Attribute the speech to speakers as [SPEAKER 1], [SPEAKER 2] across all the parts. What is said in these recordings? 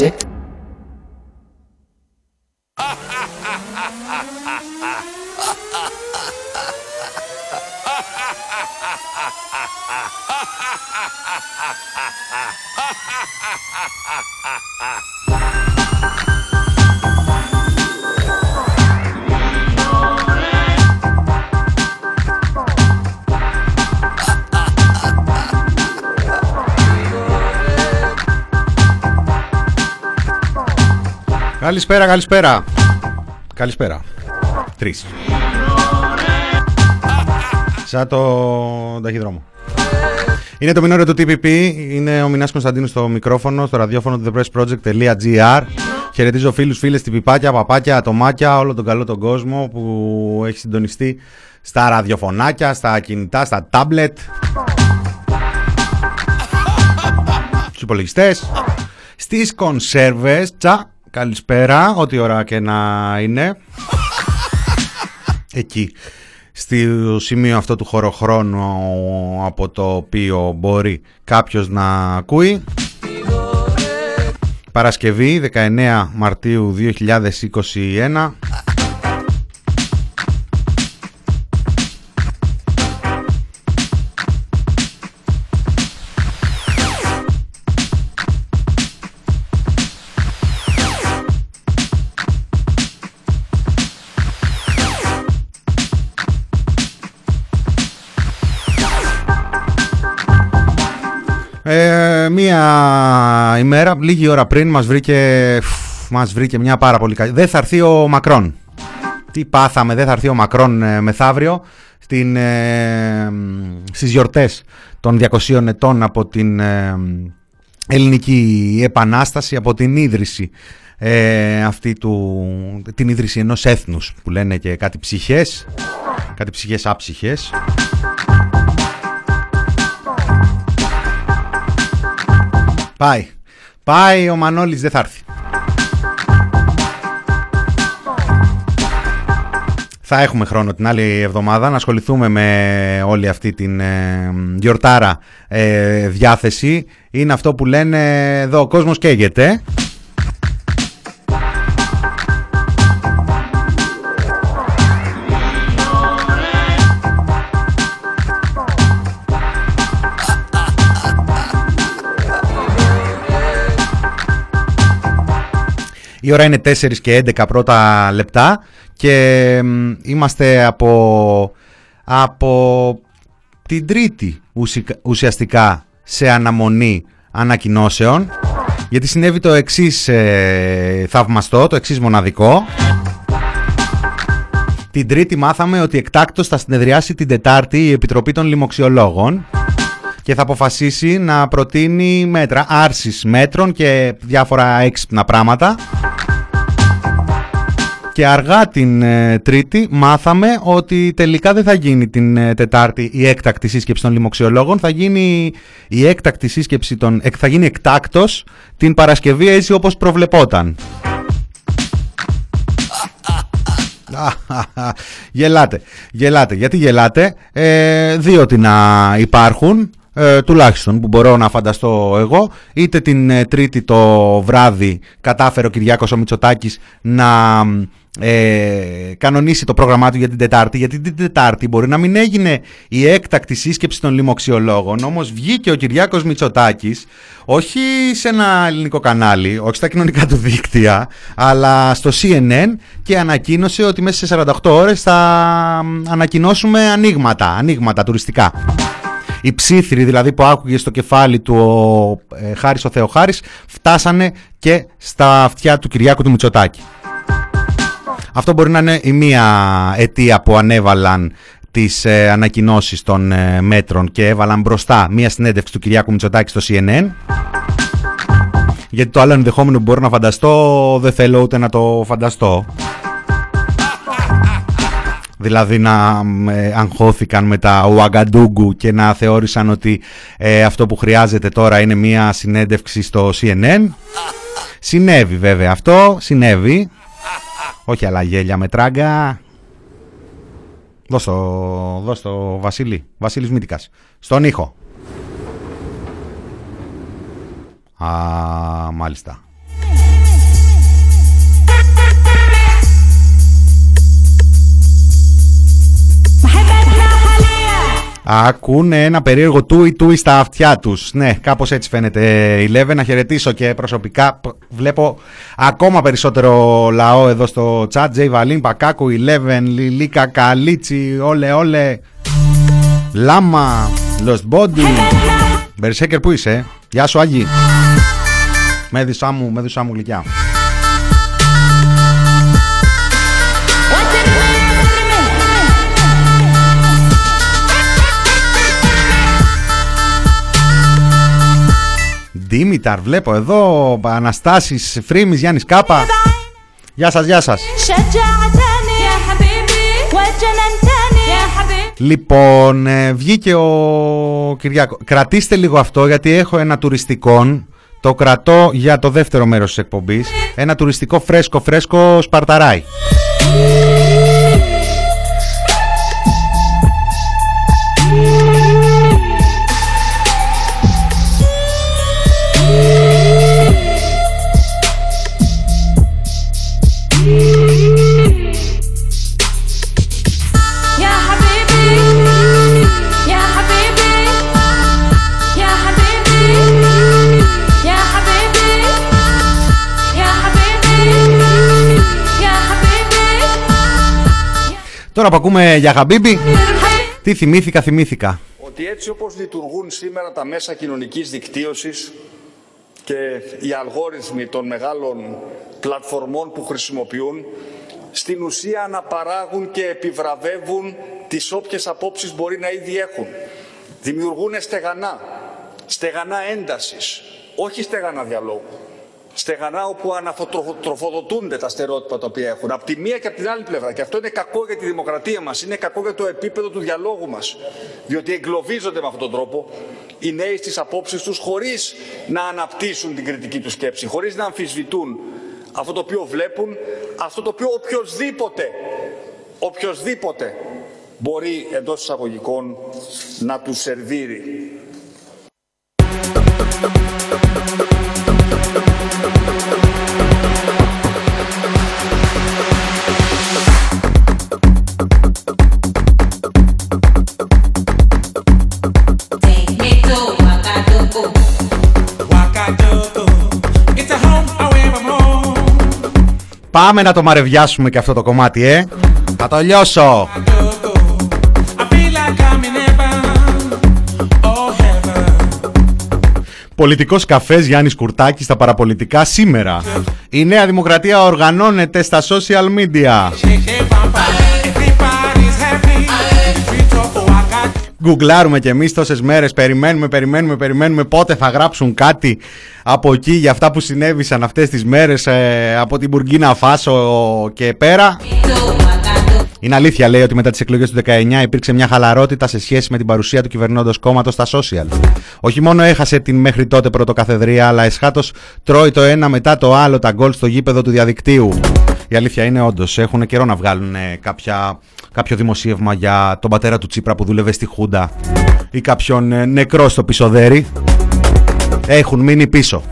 [SPEAKER 1] object
[SPEAKER 2] Καλησπέρα, καλησπέρα. Καλησπέρα. Τρεις. Σαν το ταχυδρόμο. Είναι το μηνόριο του TPP. Είναι ο Μινάς Κωνσταντίνου στο μικρόφωνο, στο ραδιόφωνο του thepressproject.gr. Χαιρετίζω φίλους, φίλες, τυπιπάκια, παπάκια, ατομάκια, όλο τον καλό τον κόσμο που έχει συντονιστεί στα ραδιοφωνάκια, στα κινητά, στα τάμπλετ, στους υπολογιστές, στις κονσέρβες, τσα, Καλησπέρα, ό,τι ώρα και να είναι. Εκεί, στο σημείο αυτό του χωροχρόνου από το οποίο μπορεί κάποιος να ακούει. Παρασκευή 19 Μαρτίου 2021. Μία ημέρα, λίγη ώρα πριν, μας βρήκε, μας βρήκε μια πάρα πολύ καλή. Δεν θα έρθει ο Μακρόν. Τι πάθαμε, δεν θα έρθει ο Μακρόν ε, μεθαύριο στην, ε, στις γιορτές των 200 ετών από την ε, ελληνική επανάσταση, από την ίδρυση ε, αυτή του, την ίδρυση ενός έθνους που λένε και κάτι ψυχές, κάτι ψυχές άψυχες. Πάει. Πάει ο Μανώλης δεν θα έρθει. Θα έχουμε χρόνο την άλλη εβδομάδα να ασχοληθούμε με όλη αυτή την ε, γιορτάρα ε, διάθεση. Είναι αυτό που λένε εδώ ο κόσμος καίγεται. Η ώρα είναι 4 και 11 πρώτα λεπτά και είμαστε από, από την τρίτη ουσιαστικά σε αναμονή ανακοινώσεων γιατί συνέβη το εξής ε, θαυμαστό, το εξής μοναδικό. Την Τρίτη μάθαμε ότι εκτάκτως θα συνεδριάσει την Τετάρτη η Επιτροπή των Λοιμοξιολόγων και θα αποφασίσει να προτείνει μέτρα άρσης μέτρων και διάφορα έξυπνα πράγματα. Και αργά την ε, Τρίτη μάθαμε ότι τελικά δεν θα γίνει την ε, Τετάρτη η έκτακτη σύσκεψη των λοιμοξιολόγων, θα γίνει η έκτακτη σύσκεψη των, θα γίνει εκτάκτος την Παρασκευή έτσι όπως προβλεπόταν. γελάτε, γελάτε. Γιατί γελάτε, ε, διότι να υπάρχουν ε, τουλάχιστον που μπορώ να φανταστώ εγώ. Είτε την ε, τρίτη το βράδυ κατάφερε ο Κυριάκος ο Μητσοτάκης να ε, κανονίσει το πρόγραμμά του για την Τετάρτη γιατί την Τετάρτη μπορεί να μην έγινε η έκτακτη σύσκεψη των λοιμοξιολόγων όμως βγήκε ο Κυριάκος Μητσοτάκης όχι σε ένα ελληνικό κανάλι όχι στα κοινωνικά του δίκτυα αλλά στο CNN και ανακοίνωσε ότι μέσα σε 48 ώρες θα ανακοινώσουμε ανοίγματα, ανοίγματα τουριστικά οι ψήθυροι δηλαδή που άκουγε στο κεφάλι του ο ε, Χάρης ο Θεοχάρης φτάσανε και στα αυτιά του Κυριάκου του Μητσοτάκη. Αυτό μπορεί να είναι η μία αιτία που ανέβαλαν τις ε, ανακοινώσεις των ε, μέτρων και έβαλαν μπροστά μία συνέντευξη του Κυριάκου Μητσοτάκη στο CNN. Γιατί το άλλο ενδεχόμενο που μπορώ να φανταστώ δεν θέλω ούτε να το φανταστώ. Δηλαδή να ε, αγχώθηκαν με τα Ουαγκαντούγκου και να θεώρησαν ότι ε, αυτό που χρειάζεται τώρα είναι μια συνέντευξη στο CNN. Συνέβη βέβαια αυτό, συνέβη. Όχι άλλα γέλια με τράγκα. Δώσ' το, δώσ' το Βασίλη, Βασίλης Μήτικας. Στον ήχο. Α, μάλιστα. Ακούνε ένα περίεργο τούι τούι στα αυτιά τους. Ναι, κάπως έτσι φαίνεται η Eleven. Να χαιρετήσω και προσωπικά βλέπω ακόμα περισσότερο λαό εδώ στο chat. Τζέι Βαλίν, Πακάκου, Eleven, Λιλίκα, Καλίτσι, όλε όλε. Λάμα, Lost Body. Μπερσέκερ που είσαι, Γεια σου Άγγι. Μέδουσά μου, μέδουσά μου γλυκιά. Δήμηταρ, βλέπω εδώ, Αναστάσεις, Φρύμης, Γιάννης Κάπα. Γεια σας, γεια σας. Λοιπόν, ε, βγήκε ο Κυριάκο. Κρατήστε λίγο αυτό γιατί έχω ένα τουριστικό. Το κρατώ για το δεύτερο μέρος της εκπομπής. Ένα τουριστικό φρέσκο φρέσκο Σπαρταράι. Που ακούμε για Χαμπίμπι, τι θυμήθηκα, θυμήθηκα.
[SPEAKER 1] Ότι έτσι όπως λειτουργούν σήμερα τα μέσα κοινωνικής δικτύωσης και οι αλγόριθμοι των μεγάλων πλατφορμών που χρησιμοποιούν, στην ουσία αναπαράγουν και επιβραβεύουν τις όποιες απόψεις μπορεί να ήδη έχουν. Δημιουργούν στεγανά, στεγανά έντασης, όχι στεγανά διαλόγου στεγανά όπου αναφοτροφοδοτούνται τα στερεότυπα τα οποία έχουν. Από τη μία και από την άλλη πλευρά. Και αυτό είναι κακό για τη δημοκρατία μας, είναι κακό για το επίπεδο του διαλόγου μας. Διότι εγκλωβίζονται με αυτόν τον τρόπο οι νέοι στις απόψεις τους χωρίς να αναπτύσσουν την κριτική τους σκέψη, χωρίς να αμφισβητούν αυτό το οποίο βλέπουν, αυτό το οποίο οποιοδήποτε, οποιοδήποτε μπορεί εντός εισαγωγικών να τους σερβίρει.
[SPEAKER 2] Πάμε να το μαρεβιάσουμε και αυτό το κομμάτι, ε. Θα το λιώσω. Πολιτικός καφές Γιάννης Κουρτάκης στα παραπολιτικά σήμερα. Η Νέα Δημοκρατία οργανώνεται στα social media. Γκουγκλάρουμε κι εμείς τόσες μέρες, περιμένουμε, περιμένουμε, περιμένουμε πότε θα γράψουν κάτι από εκεί για αυτά που συνέβησαν αυτές τις μέρες ε, από την Μπουργκίνα Φάσο και πέρα. Είναι αλήθεια, λέει, ότι μετά τις εκλογές του 19 υπήρξε μια χαλαρότητα σε σχέση με την παρουσία του κυβερνώντος κόμματος στα social. Όχι μόνο έχασε την μέχρι τότε πρωτοκαθεδρία, αλλά εσχάτως τρώει το ένα μετά το άλλο τα γκολ στο γήπεδο του διαδικτύου. Η αλήθεια είναι όντως, έχουν καιρό να βγάλουν ε, κάποια, κάποιο δημοσίευμα για τον πατέρα του Τσίπρα που δούλευε στη Χούντα ή κάποιον ε, νεκρό στο πισωδέρι. Έχουν μείνει πίσω.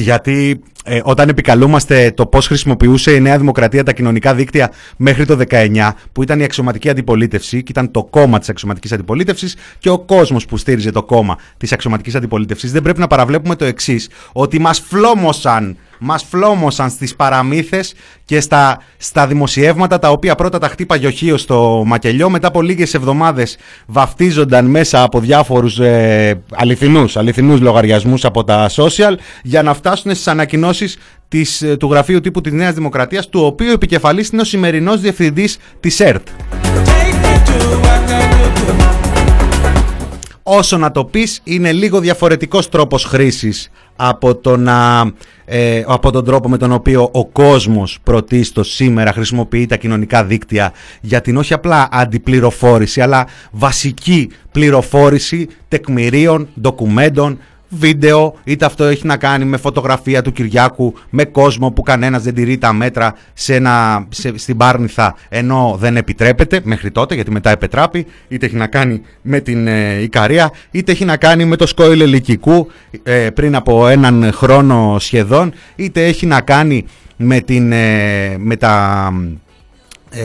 [SPEAKER 2] Γιατί ε, όταν επικαλούμαστε το πώς χρησιμοποιούσε η Νέα Δημοκρατία τα κοινωνικά δίκτυα μέχρι το 19, που ήταν η αξιωματική αντιπολίτευση και ήταν το κόμμα της αξιωματικής αντιπολίτευσης και ο κόσμος που στήριζε το κόμμα της αξιωματικής αντιπολίτευσης, δεν πρέπει να παραβλέπουμε το εξής, ότι μας φλόμωσαν μας φλόμωσαν στις παραμύθες και στα, στα δημοσιεύματα τα οποία πρώτα τα χτύπαγε ο Χίος στο μακελιό μετά από λίγες εβδομάδες βαφτίζονταν μέσα από διάφορους ε, αληθινούς, αληθινούς λογαριασμούς από τα social για να φτάσουν στις ανακοινώσεις της, ε, του γραφείου τύπου της Νέας Δημοκρατίας του οποίου επικεφαλής είναι ο σημερινός διευθυντής της ΕΡΤ. Όσο να το πεις είναι λίγο διαφορετικός τρόπος χρήσης από, το να, ε, από τον τρόπο με τον οποίο ο κόσμος πρωτίστως σήμερα χρησιμοποιεί τα κοινωνικά δίκτυα για την όχι απλά αντιπληροφόρηση αλλά βασική πληροφόρηση τεκμηρίων, ντοκουμέντων, βίντεο, είτε αυτό έχει να κάνει με φωτογραφία του Κυριάκου, με κόσμο που κανένας δεν τηρεί τα μέτρα σε ένα, σε, στην Πάρνηθα ενώ δεν επιτρέπεται μέχρι τότε γιατί μετά επετράπει, είτε έχει να κάνει με την ε, Ικαρία, είτε έχει να κάνει με το σκόιλ ελικικού ε, πριν από έναν χρόνο σχεδόν, είτε έχει να κάνει με, την, ε, με τα... Ε,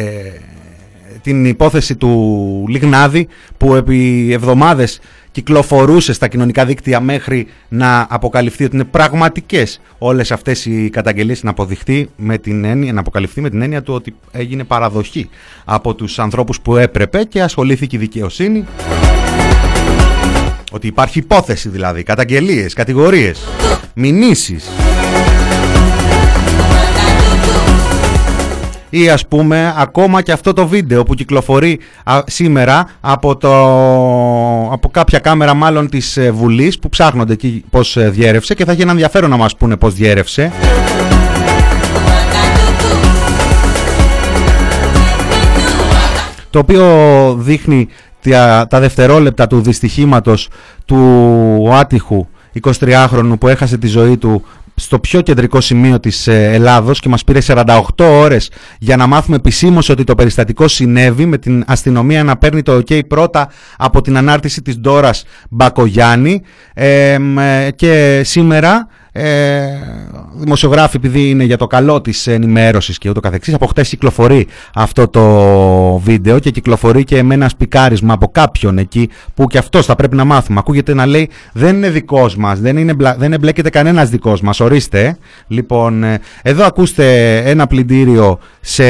[SPEAKER 2] την υπόθεση του Λιγνάδη που επί εβδομάδες κυκλοφορούσε στα κοινωνικά δίκτυα μέχρι να αποκαλυφθεί ότι είναι πραγματικές όλες αυτές οι καταγγελίες να αποδειχθεί με την έννοια, να αποκαλυφθεί με την έννοια του ότι έγινε παραδοχή από τους ανθρώπους που έπρεπε και ασχολήθηκε η δικαιοσύνη. Ότι υπάρχει υπόθεση δηλαδή, καταγγελίες, κατηγορίες, μηνύσεις ή ας πούμε ακόμα και αυτό το βίντεο που κυκλοφορεί σήμερα από, το, από κάποια κάμερα μάλλον της ε, Βουλής που ψάχνονται εκεί πώς ε, διέρευσε και θα έχει ένα ενδιαφέρον να μας πούνε πώς διέρευσε. Το οποίο δείχνει τα, τα δευτερόλεπτα του δυστυχήματος του άτυχου 23χρονου που έχασε τη ζωή του στο πιο κεντρικό σημείο της ε, Ελλάδος και μας πήρε 48 ώρες για να μάθουμε επισήμως ότι το περιστατικό συνέβη με την αστυνομία να παίρνει το OK πρώτα από την ανάρτηση της Ντόρας Μπακογιάννη. Ε, και σήμερα ε, δημοσιογράφοι επειδή είναι για το καλό της ενημέρωσης και ούτω καθεξής από χτες κυκλοφορεί αυτό το βίντεο και κυκλοφορεί και με ένα σπικάρισμα από κάποιον εκεί που και αυτός θα πρέπει να μάθουμε. Ακούγεται να λέει δεν είναι δικός μας δεν, είναι, δεν εμπλέκεται κανένας δικός μας ορίστε. Λοιπόν ε, εδώ ακούστε ένα πλυντήριο σε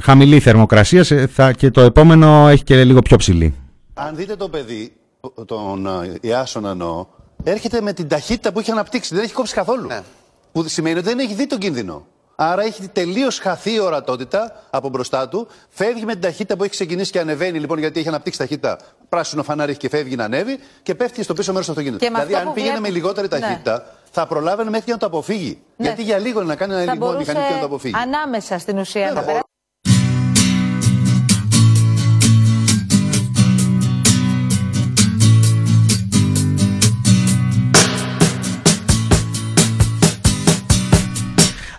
[SPEAKER 2] χαμηλή θερμοκρασία θα, και το επόμενο έχει και λίγο πιο ψηλή.
[SPEAKER 3] Αν δείτε το παιδί τον ε, Ιάσονα έρχεται με την ταχύτητα που έχει αναπτύξει. Δεν έχει κόψει καθόλου. Ναι. Που σημαίνει ότι δεν έχει δει τον κίνδυνο. Άρα έχει τελείως χαθεί η ορατότητα από μπροστά του. Φεύγει με την ταχύτητα που έχει ξεκινήσει και ανεβαίνει λοιπόν γιατί έχει αναπτύξει ταχύτητα. Πράσινο φανάρι και φεύγει να ανέβει και πέφτει στο πίσω μέρος του αυτοκίνητου. Δηλαδή, αν πήγαινε με λιγότερη ναι. ταχύτητα, ναι. θα προλάβαινε μέχρι να το αποφύγει. Ναι. Γιατί για λίγο να κάνει ένα λιγμό μηχανή και να το αποφύγει.
[SPEAKER 4] Ανάμεσα στην ουσία να περάσει.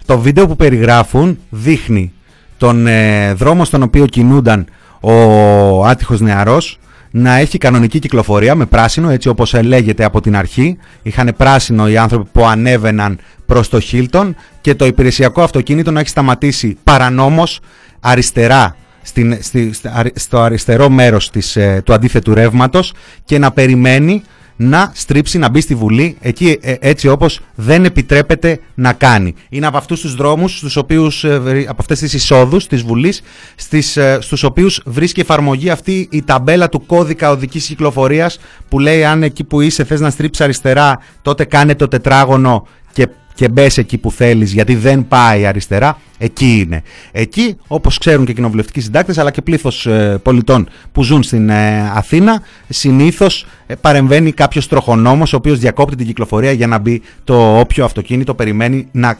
[SPEAKER 2] Το βίντεο που περιγράφουν δείχνει τον ε, δρόμο στον οποίο κινούνταν ο άτυχος νεαρός να έχει κανονική κυκλοφορία με πράσινο έτσι όπως λέγεται από την αρχή. Είχαν πράσινο οι άνθρωποι που ανέβαιναν προς το Χίλτον και το υπηρεσιακό αυτοκίνητο να έχει σταματήσει παρανόμως αριστερά στην, στο αριστερό μέρος της, ε, του αντίθετου ρεύματος και να περιμένει να στρίψει, να μπει στη Βουλή εκεί ε, έτσι όπως δεν επιτρέπεται να κάνει. Είναι από αυτούς τους δρόμους, στους οποίους, ε, από αυτές τις εισόδους της Βουλής, στις, ε, στους οποίους βρίσκει εφαρμογή αυτή η ταμπέλα του κώδικα οδικής κυκλοφορίας που λέει αν εκεί που είσαι θες να στρίψεις αριστερά τότε κάνε το τετράγωνο και και μπες εκεί που θέλεις, γιατί δεν πάει αριστερά, εκεί είναι. Εκεί, όπως ξέρουν και κοινοβουλευτικοί συντάκτες, αλλά και πλήθος ε, πολιτών που ζουν στην ε, Αθήνα, συνήθως ε, παρεμβαίνει κάποιος τροχονόμος, ο οποίος διακόπτει την κυκλοφορία για να μπει το όποιο αυτοκίνητο περιμένει να,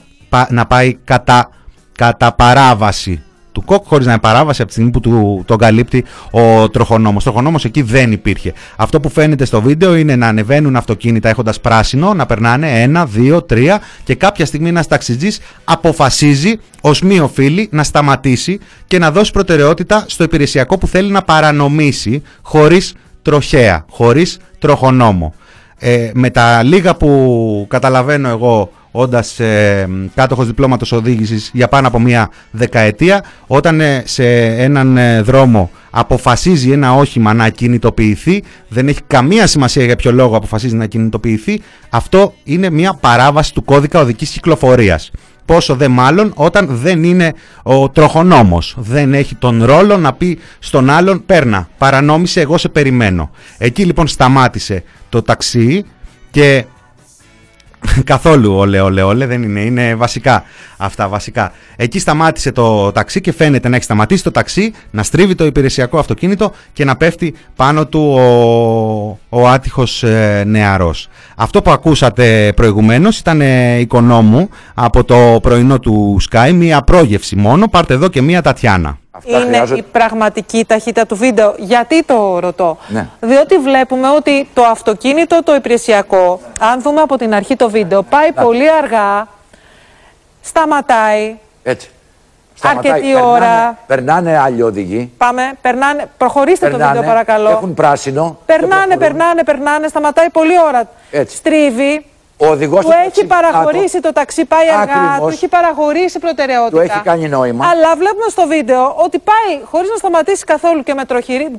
[SPEAKER 2] να πάει κατά, κατά παράβαση του κοκ χωρίς να είναι παράβαση από τη στιγμή που του, τον καλύπτει ο τροχονόμος. Τροχονόμος εκεί δεν υπήρχε. Αυτό που φαίνεται στο βίντεο είναι να ανεβαίνουν αυτοκίνητα έχοντας πράσινο, να περνάνε ένα, δύο, τρία και κάποια στιγμή ένας ταξιτζής αποφασίζει ως μη οφείλει να σταματήσει και να δώσει προτεραιότητα στο υπηρεσιακό που θέλει να παρανομήσει χωρίς τροχέα, χωρίς τροχονόμο. Ε, με τα λίγα που καταλαβαίνω εγώ όντας ε, κάτοχος διπλώματος οδήγησης για πάνω από μία δεκαετία, όταν ε, σε έναν ε, δρόμο αποφασίζει ένα όχημα να κινητοποιηθεί, δεν έχει καμία σημασία για ποιο λόγο αποφασίζει να κινητοποιηθεί, αυτό είναι μια παράβαση του κώδικα οδικής κυκλοφορίας. Πόσο δε μάλλον όταν δεν είναι ο τροχονόμος. Δεν έχει τον ρόλο να πει στον άλλον «Πέρνα, παρανόμησε, εγώ σε περιμένω». Εκεί λοιπόν σταμάτησε το ταξί και Καθόλου όλε, όλε, όλε, δεν είναι. Είναι βασικά αυτά, βασικά. Εκεί σταμάτησε το ταξί και φαίνεται να έχει σταματήσει το ταξί, να στρίβει το υπηρεσιακό αυτοκίνητο και να πέφτει πάνω του ο, ο άτυχος ε, νεαρός. Αυτό που ακούσατε προηγουμένως ήταν ε, οικονόμου από το πρωινό του Sky, μία πρόγευση μόνο. Πάρτε εδώ και μία Τατιάνα
[SPEAKER 4] είναι η πραγματική ταχύτητα του βίντεο. Γιατί το ρωτώ; Ναι. Διότι βλέπουμε ότι το αυτοκίνητο, το υπηρεσιακό, αν δούμε από την αρχή το βίντεο, πάει πολύ αργά, σταματάει.
[SPEAKER 5] Έτσι.
[SPEAKER 4] Σταματάει, αρκετή
[SPEAKER 5] περνάνε,
[SPEAKER 4] ώρα.
[SPEAKER 5] Περνάνε άλλοι οδηγοί.
[SPEAKER 4] Πάμε, περνάνε. Προχωρήστε
[SPEAKER 5] περνάνε,
[SPEAKER 4] το βίντεο, παρακαλώ.
[SPEAKER 5] Έχουν πράσινο.
[SPEAKER 4] Περνάνε, περνάνε, περνάνε. Σταματάει πολύ ώρα.
[SPEAKER 5] Έτσι.
[SPEAKER 4] Στρίβει.
[SPEAKER 5] Ο οδηγός
[SPEAKER 4] του, έχει παραχωρήσει το ταξί, πάει αργά, του έχει παραχωρήσει προτεραιότητα.
[SPEAKER 5] Του έχει κάνει νόημα.
[SPEAKER 4] Αλλά βλέπουμε στο βίντεο ότι πάει χωρίς να σταματήσει καθόλου και με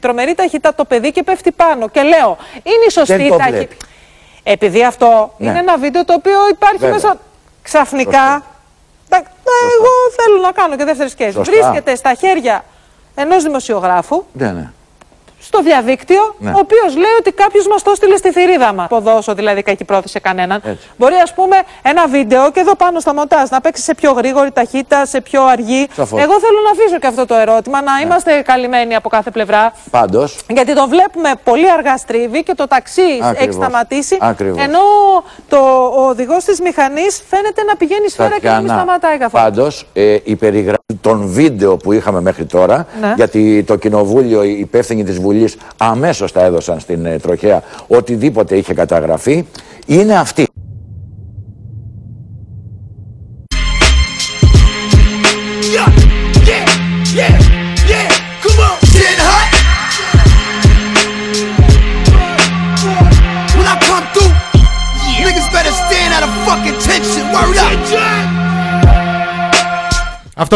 [SPEAKER 4] τρομερή ταχύτητα το παιδί και πέφτει πάνω. Και λέω, είναι η σωστή ταχύτητα. Επειδή αυτό ναι. είναι ένα βίντεο το οποίο υπάρχει Βέβαια. μέσα ξαφνικά. Τα, εγώ θέλω να κάνω και δεύτερη σκέψη. Βρίσκεται στα χέρια ενός δημοσιογράφου.
[SPEAKER 5] Ναι, ναι
[SPEAKER 4] στο διαδίκτυο, ναι. ο οποίος λέει ότι κάποιος μας το έστειλε στη θηρίδα μα. Ποδόσο δηλαδή κακή πρόθεση σε κανέναν. Έτσι. Μπορεί, ας πούμε, ένα βίντεο και εδώ πάνω στα μοντάζ να παίξει σε πιο γρήγορη ταχύτητα, σε πιο αργή. Σαφώς. Εγώ θέλω να αφήσω και αυτό το ερώτημα, να ναι. είμαστε καλυμμένοι από κάθε πλευρά.
[SPEAKER 5] Πάντως.
[SPEAKER 4] Γιατί το βλέπουμε πολύ αργά στρίβει και το ταξί Ακριβώς. έχει σταματήσει.
[SPEAKER 5] Ακριβώς.
[SPEAKER 4] Ενώ το, ο οδηγός της μηχανής φαίνεται να πηγαίνει σφαίρα και να μην σταματάει καθόλου.
[SPEAKER 5] Πάντως, ε, η περιγραφή των βίντεο που είχαμε μέχρι τώρα, ναι. γιατί το κοινοβούλιο, οι υπεύθυνοι της Βουλής Αμέσω αμέσως τα έδωσαν στην ε, τροχέα οτιδήποτε είχε καταγραφεί είναι αυτή.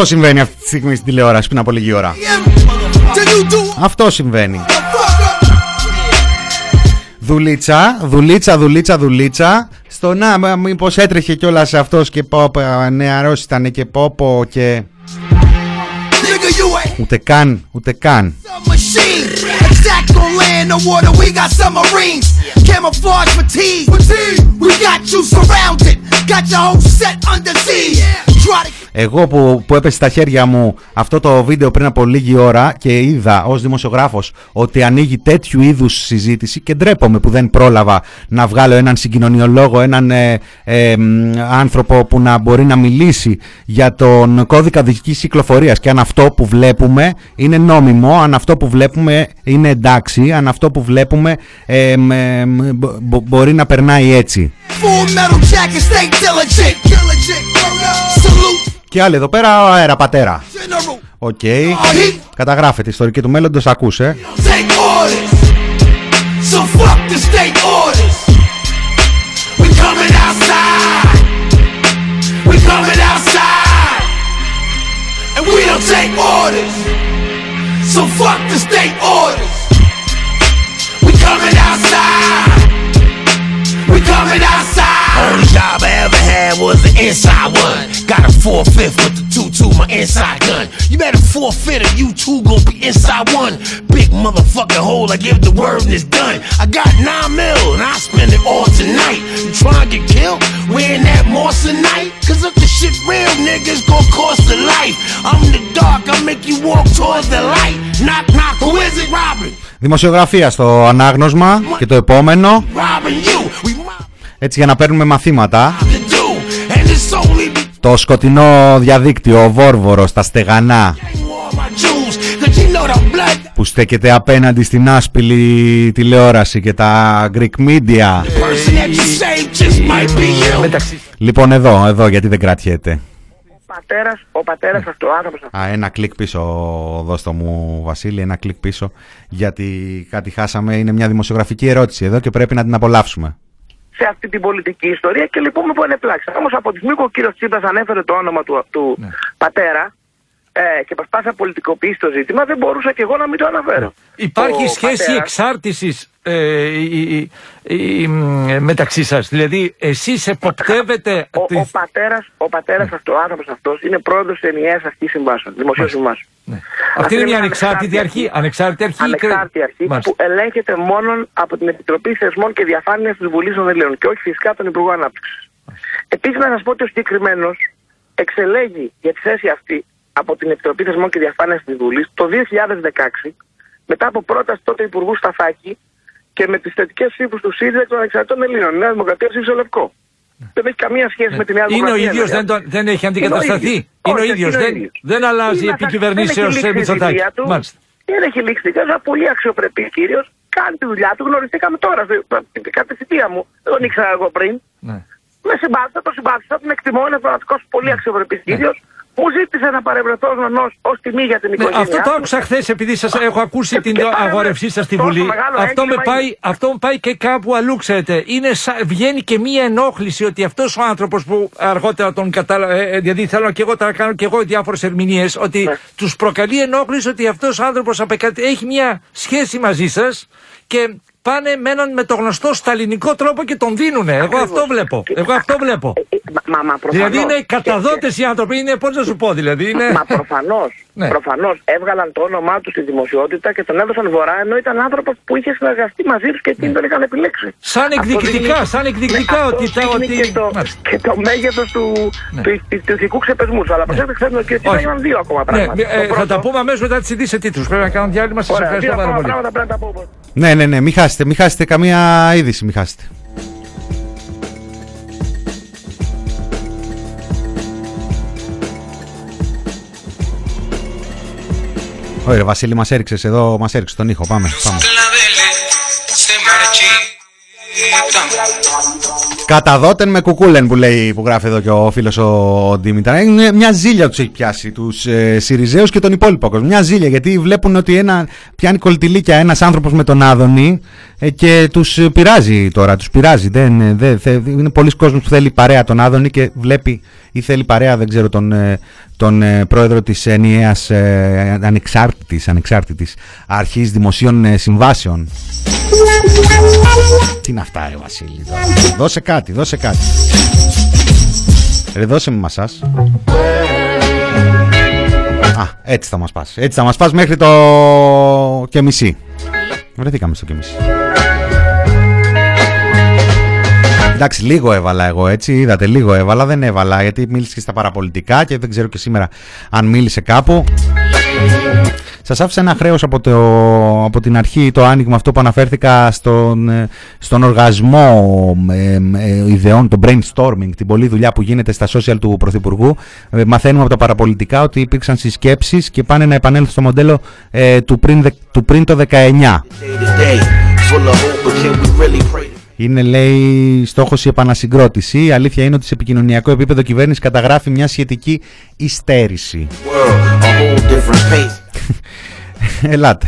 [SPEAKER 2] Αυτό συμβαίνει αυτή τη στιγμή στην τηλεόραση πριν από λίγη ώρα. Αυτό συμβαίνει. Δουλίτσα, δουλίτσα, δουλίτσα, δουλίτσα. Στο να, μήπως έτρεχε κιόλας αυτός και πω, νεαρός ήταν και πόπο και. Ούτε καν, ούτε καν. Εγώ που, που έπεσε στα χέρια μου αυτό το βίντεο πριν από λίγη ώρα και είδα ως δημοσιογράφος ότι ανοίγει τέτοιου είδους συζήτηση και ντρέπομαι που δεν πρόλαβα να βγάλω έναν συγκοινωνιολόγο, έναν ε, ε, άνθρωπο που να μπορεί να μιλήσει για τον κώδικα δικής κυκλοφορίας και αν αυτό που βλέπουμε είναι νόμιμο, αν αυτό που βλέπουμε είναι εντάξει, αν αυτό που βλέπουμε ε, μπορεί να περνάει έτσι. Και άλλοι εδώ πέρα, αέρα πατέρα. OK. Okay. Καταγράφετε, ιστορικοί του μέλλοντος, ακούσε. So fuck the state orders. inside one. Got a four fifth with the two two, my inside gun. You better forfeit or you two gon' be inside one. Big motherfucking hole, I give the word and it's done. I got nine mil and I spend it all tonight. You trying to get killed? Wearing that moss tonight? Cause if the shit real, niggas gon' cost a life. I'm the dark, I make you walk towards the light. Knock, knock, who is it, Robin? Δημοσιογραφία στο ανάγνωσμα και το επόμενο. Έτσι για να παίρνουμε μαθήματα. Το σκοτεινό διαδίκτυο, ο Βόρβορος, τα στεγανά που στέκεται απέναντι στην άσπηλη τηλεόραση και τα Greek media. Λοιπόν εδώ, εδώ γιατί δεν κρατιέται.
[SPEAKER 6] Ο πατέρας, ο πατέρας αυτό, ο άνθρωπος
[SPEAKER 2] Α, ένα κλικ πίσω, δώστο μου Βασίλη, ένα κλικ πίσω, γιατί κάτι χάσαμε, είναι μια δημοσιογραφική ερώτηση εδώ και πρέπει να την απολαύσουμε
[SPEAKER 6] σε αυτή την πολιτική ιστορία και λοιπόν που πλάξη. Όμως από τη στιγμή που ο κύριος Τσίπρας ανέφερε το όνομα του, του ναι. πατέρα ε, και προσπάθησε να πολιτικοποιήσει το ζήτημα, δεν μπορούσα και εγώ να μην το αναφέρω.
[SPEAKER 7] Υπάρχει σχέση πατέρας... εξάρτησης ε, η, η, μεταξύ σας; Δηλαδή, εσείς εποπτεύετε.
[SPEAKER 6] Ο, ο, ο πατέρα ο πατέρας ναι. αυτός, ο άνθρωπος αυτός, είναι πρόεδρος της ενιαίας αρχής συμβάσεων, δημοσίου συμβάσεων.
[SPEAKER 7] Ναι. Αυτή είναι μια ανεξάρτητη αρχή. Ανεξάρτητη αρχή,
[SPEAKER 6] ανεξάρτητη αρχή που ελέγχεται μόνο από την Επιτροπή Θεσμών και Διαφάνειας της Βουλής των Ελλήνων και όχι φυσικά τον Υπουργό Ανάπτυξης. Επίσης, να σας πω ότι ο συγκεκριμένος εξελέγει για τη θέση αυτή από την Επιτροπή Θεσμών και Διαφάνειας της Βουλής το 2016 μετά από πρόταση τότε Υπουργού Σταθάκη και με τις θετικές ψήφους του ΣΥΡΙΖΑ των Ανεξαρτήτων Ελλήνων. Η Νέα Δημοκρατία ψήφισε λευκό. Δεν έχει καμία σχέση με τη Νέα
[SPEAKER 7] Δημοκρατία.
[SPEAKER 6] Είναι
[SPEAKER 7] ο ίδιος, δεν, τον, δεν έχει αντικατασταθεί. Είναι ο ίδιος. Δεν, δεν αλλάζει η επικυβερνήσεω σε Μητσοτάκη.
[SPEAKER 6] Δεν έχει λήξει την Ένα πολύ αξιοπρεπή κύριος. Κάνει τη δουλειά του. Γνωριστήκαμε τώρα. Κατά τη θητεία μου. Δεν τον ήξερα εγώ πριν. Ναι. Με συμπάθησα, το συμπάθησα, τον εκτιμώ. Είναι πραγματικός πολύ αξιοπρεπής κύριος μου ζήτησε να παρευρεθώ ως ως τιμή για την ναι, οικογένειά.
[SPEAKER 7] αυτό το άκουσα χθες επειδή σας έχω ακούσει την αγορευσή σας στη Βουλή. Αυτό με, πάει, αυτό με πάει και κάπου αλλού, ξέρετε. Είναι, βγαίνει και μία ενόχληση ότι αυτός ο άνθρωπος που αργότερα τον κατάλαβα. Ε, ε, δηλαδή θέλω και εγώ να κάνω και εγώ διάφορες ερμηνείες. Ότι ναι. τους προκαλεί ενόχληση ότι αυτός ο άνθρωπος έχει μία σχέση μαζί σας και πάνε με έναν με το γνωστό σταλινικό τρόπο και τον δίνουνε. Εγώ αυτό βλέπω. Εγώ αυτό βλέπω.
[SPEAKER 6] Ε, ε, μα, μα,
[SPEAKER 7] δηλαδή είναι καταδότες οι άνθρωποι, είναι πώς να σου πω δηλαδή. Είναι...
[SPEAKER 6] Μα προφανώς. ναι. Προφανώς έβγαλαν το όνομά τους στη δημοσιότητα και τον έδωσαν βορρά ενώ ήταν άνθρωπος που είχε συνεργαστεί μαζί τους και εκείνοι τον είχαν επιλέξει.
[SPEAKER 7] Σαν εκδικητικά, σαν εκδικητικά ναι, ότι.
[SPEAKER 6] Τα, ότι... Και το, και το μέγεθος του, ναι. του, του, ηθικού ξεπεσμούς. Αλλά προσέξτε, ξέρετε ότι έγιναν δύο ακόμα ναι, πράγματα.
[SPEAKER 7] Ναι, ε, πρώτο... Θα τα πούμε αμέσως μετά τις ειδήσεις τίτλους. Πρέπει να κάνω διάλειμμα. Σας ευχαριστώ πάρα πολύ.
[SPEAKER 2] Ναι, ναι, ναι, μην χάσετε, μην χάσετε καμία είδηση, μην χάσετε. Ωραία, Βασίλη, μας έριξες εδώ, μας έριξε τον ήχο. Πάμε, πάμε. Καταδότεν με κουκούλεν που λέει που γράφει εδώ και ο φίλος ο Δήμητρα. Είναι μια ζήλια τους έχει πιάσει τους ε, Σιριζέους και τον υπόλοιπο κόσμο. Μια ζήλια γιατί βλέπουν ότι ένα, πιάνει κολτιλίκια ένας άνθρωπος με τον Άδωνη ε, και τους πειράζει τώρα, τους πειράζει. Δεν, δεν, είναι πολλοί κόσμος που θέλει παρέα τον Άδωνη και βλέπει ή θέλει παρέα, δεν ξέρω, τον, ε, τον ε, πρόεδρο της ενιαίας ε, ανεξάρτητης, ανεξάρτητης αρχής δημοσίων συμβάσεων. Τι είναι αυτά, ρε Βασίλη. Δώσε κάτι, δώσε κάτι. Ρε, δώσε μου μασάς. Α, έτσι θα μας πας. Έτσι θα μας πας μέχρι το και μισή. Βρεθήκαμε στο και μισή. Εντάξει, λίγο έβαλα εγώ έτσι. Είδατε, λίγο έβαλα. Δεν έβαλα γιατί μίλησες και στα παραπολιτικά και δεν ξέρω και σήμερα αν μίλησε κάπου. Σας άφησα ένα χρέος από, από την αρχή το άνοιγμα αυτό που αναφέρθηκα στον, ε, στον οργασμό ε, ε, ιδεών, το brainstorming, την πολλή δουλειά που γίνεται στα social του Πρωθυπουργού. Ε, μαθαίνουμε από τα παραπολιτικά ότι υπήρξαν συσκέψεις και πάνε να επανέλθουν στο μοντέλο του, πριν, του πριν το 19. Είναι, λέει, στόχος η επανασυγκρότηση. Η αλήθεια είναι ότι σε επικοινωνιακό επίπεδο κυβέρνηση καταγράφει μια σχετική υστέρηση. Ελάτε.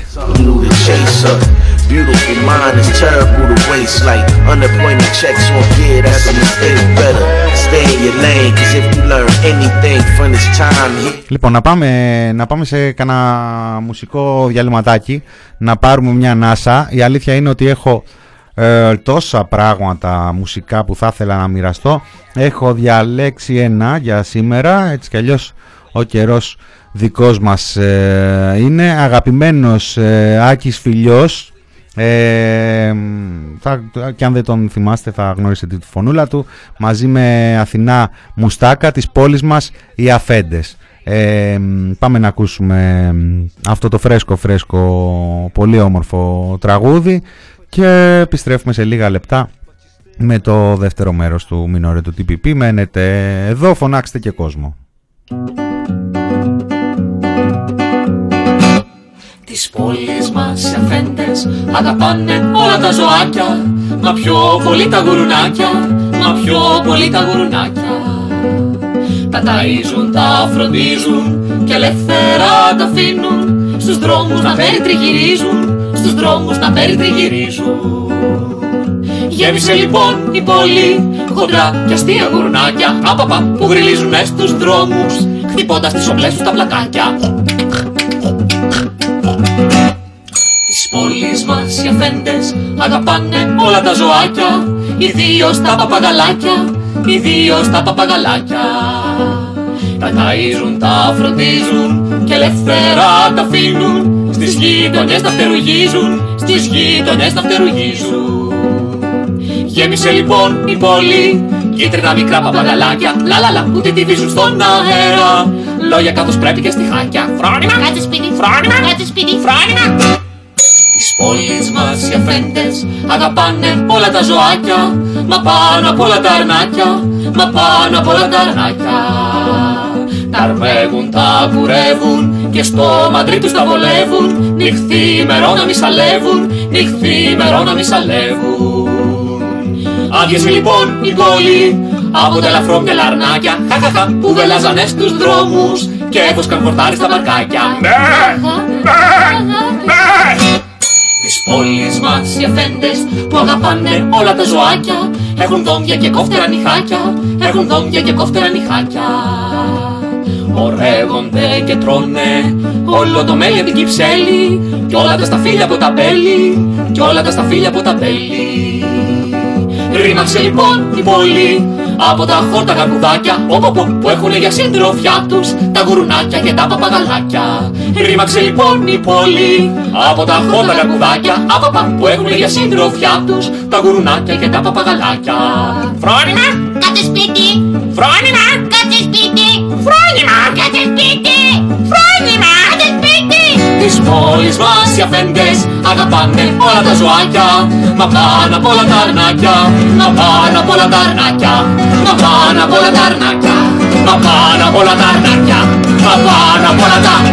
[SPEAKER 2] Λοιπόν, να πάμε, να πάμε σε κανένα μουσικό διαλυματάκι, να πάρουμε μια ανάσα. Η αλήθεια είναι ότι έχω ε, τόσα πράγματα μουσικά που θα ήθελα να μοιραστώ. Έχω διαλέξει ένα για σήμερα, έτσι κι αλλιώς ο καιρός δικός μας ε, είναι. Αγαπημένος ε, Άκης Φιλιός, ε, θα, και αν δεν τον θυμάστε θα γνωρίσετε τη φωνούλα του μαζί με Αθηνά Μουστάκα της πόλης μας οι Αφέντες ε, πάμε να ακούσουμε αυτό το φρέσκο φρέσκο πολύ όμορφο τραγούδι και επιστρέφουμε σε λίγα λεπτά με το δεύτερο μέρος του Μινόρε του TPP. Μένετε εδώ, φωνάξτε και κόσμο.
[SPEAKER 8] Τις πόλεις μας οι αφέντες. Αγαπάνε όλα τα ζωάκια Μα πιο πολύ τα γουρουνάκια, μα πιο πολύ τα γουρουνάκια. Τα ταΐζουν, τα φροντίζουν και ελεύθερα τα αφήνουν. Στους δρόμους να περιτριγυρίζουν στους δρόμους να περιτριγυρίζουν. Γέμισε λοιπόν η πόλη χοντρά και αστεία γουρνάκια Άπαπα που γριλίζουνε στους δρόμους χτυπώντας τις ομπλές τους τα πλακάκια οι αφέντες αγαπάνε όλα τα ζωάκια Ιδίως τα παπαγαλάκια, ιδίως τα παπαγαλάκια Τα ταΐζουν, τα φροντίζουν και ελεύθερα τα αφήνουν στις γείτονες να φτερουγίζουν, στις γείτονες να φτερουγίζουν. Γέμισε λοιπόν η πόλη, κίτρινα μικρά παπαγαλάκια, λαλαλα που τη βίζουν στον αέρα. Λόγια καθώς πρέπει και στη χάκια. Φρόνημα, κάτσε σπίτι, φρόνημα, κάτσε σπίτι, φρόνημα. Τις πόλεις μας οι αφέντες αγαπάνε όλα τα ζωάκια, μα πάνω απ' όλα τα αρνάκια, μα πάνω απ' όλα τα αρνάκια. Τα αρμέγουν, τα κουρεύουν και στο μαντρί τους τα βολεύουν Νυχθή μερό να μη σαλεύουν, νυχθή μερό να μη σαλεύουν. Άδειασε λοιπόν η πόλη από τα ελαφρόμυαλα αρνάκια Χαχαχα που βελάζανε στους δρόμους και έφωσκαν χορτάρι στα μπαρκάκια. Της πόλης μας. Οι αφέντες που αγαπάνε όλα τα ζωάκια Έχουν δόντια και κόφτερα νυχάκια, έχουν δόντια και κόφτερα νυχάκια. Ορεύονται και τρώνε όλο το μέλι από την κυψέλη Κι όλα τα σταφύλια από τα μπέλη, κι όλα τα σταφύλια από τα μπέλη. Ρήμαξε λοιπόν η πόλη από τα χόρτα καρπουδάκια όπου που έχουν για συντροφιά τους τα γουρουνάκια και τα παπαγαλάκια. Ρήμαξε λοιπόν η πόλη από τα χόρτα καρπουδάκια που έχουν για συντροφιά τους τα γουρουνάκια και τα παπαγαλάκια. Φρόνημα!
[SPEAKER 9] Κάτσε σπίτι!
[SPEAKER 8] Φρόνημα!
[SPEAKER 9] Κάτσε σπίτι!
[SPEAKER 8] Φρόνημα!
[SPEAKER 9] Κάτσε σπίτι!
[SPEAKER 8] Φρόνημα!
[SPEAKER 9] Κάτσε σπίτι!
[SPEAKER 8] Της πόλης μας οι αφέντες αγαπάνε όλα τα ζωάκια Μα πάνω απ' όλα τα αρνάκια Μα πάνω απ' όλα τα αρνάκια Μα πάνω απ' όλα τα αρνάκια Μα πάνω απ' όλα τα αρνάκια Μα πάνω απ' όλα τα...
[SPEAKER 10] Who's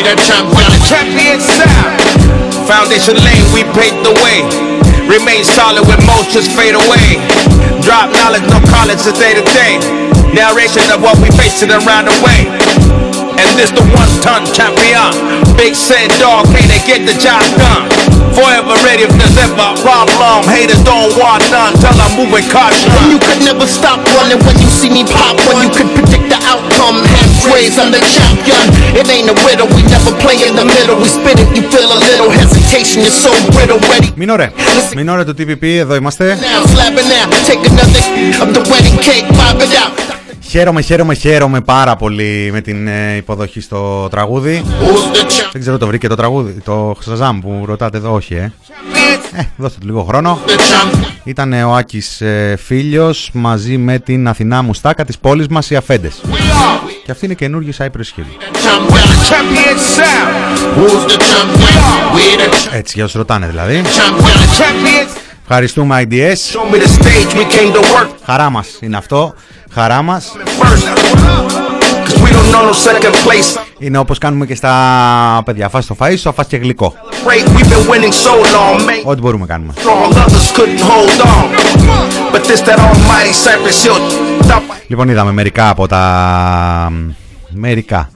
[SPEAKER 10] champion. I the champion. Champion sound. Foundation lane, we paved the way. Remain solid when most just fade away. Drop knowledge, no college, it's day to day. Narration of what we facing around the way. And this the one-ton champion. Big said dog, hey, they get the job done. Forever ready if there's ever a problem. Haters don't want none, tell I'm moving caution.
[SPEAKER 11] You could never stop running when you see me pop When you could predict the outcome Halfways, I'm the champion It ain't a riddle, we never play in the middle We spit it, you feel a little hesitation You're so brittle, ready
[SPEAKER 2] Μινόρε. Μινόρε το TPP, εδώ είμαστε.
[SPEAKER 11] now, slapping now Take another of the wedding cake, pop it out
[SPEAKER 2] Χαίρομαι, χαίρομαι, χαίρομαι πάρα πολύ με την ε, υποδοχή στο τραγούδι.
[SPEAKER 10] Who's the champion?
[SPEAKER 2] Δεν ξέρω το βρήκε το τραγούδι, το Shazam που ρωτάτε εδώ, όχι ε. Ε, δώστε του λίγο χρόνο.
[SPEAKER 10] The champion.
[SPEAKER 2] Ήταν ο Άκης ε, Φίλιος μαζί με την Αθηνά Μουστάκα της πόλης μας οι Αφέντες.
[SPEAKER 10] We are.
[SPEAKER 2] Και αυτή είναι καινούργιος Cypress Hill.
[SPEAKER 10] Champion. Champion sound. Who's the champion? We the
[SPEAKER 2] Έτσι, για όσους ρωτάνε δηλαδή. Ευχαριστούμε IDS Χαρά μας είναι αυτό. Χαρά μας. Είναι όπως κάνουμε και στα παιδιά. Φας το φαΐ, και γλυκό. Ό,τι μπορούμε κάνουμε. Λοιπόν είδαμε μερικά από τα Μερικά.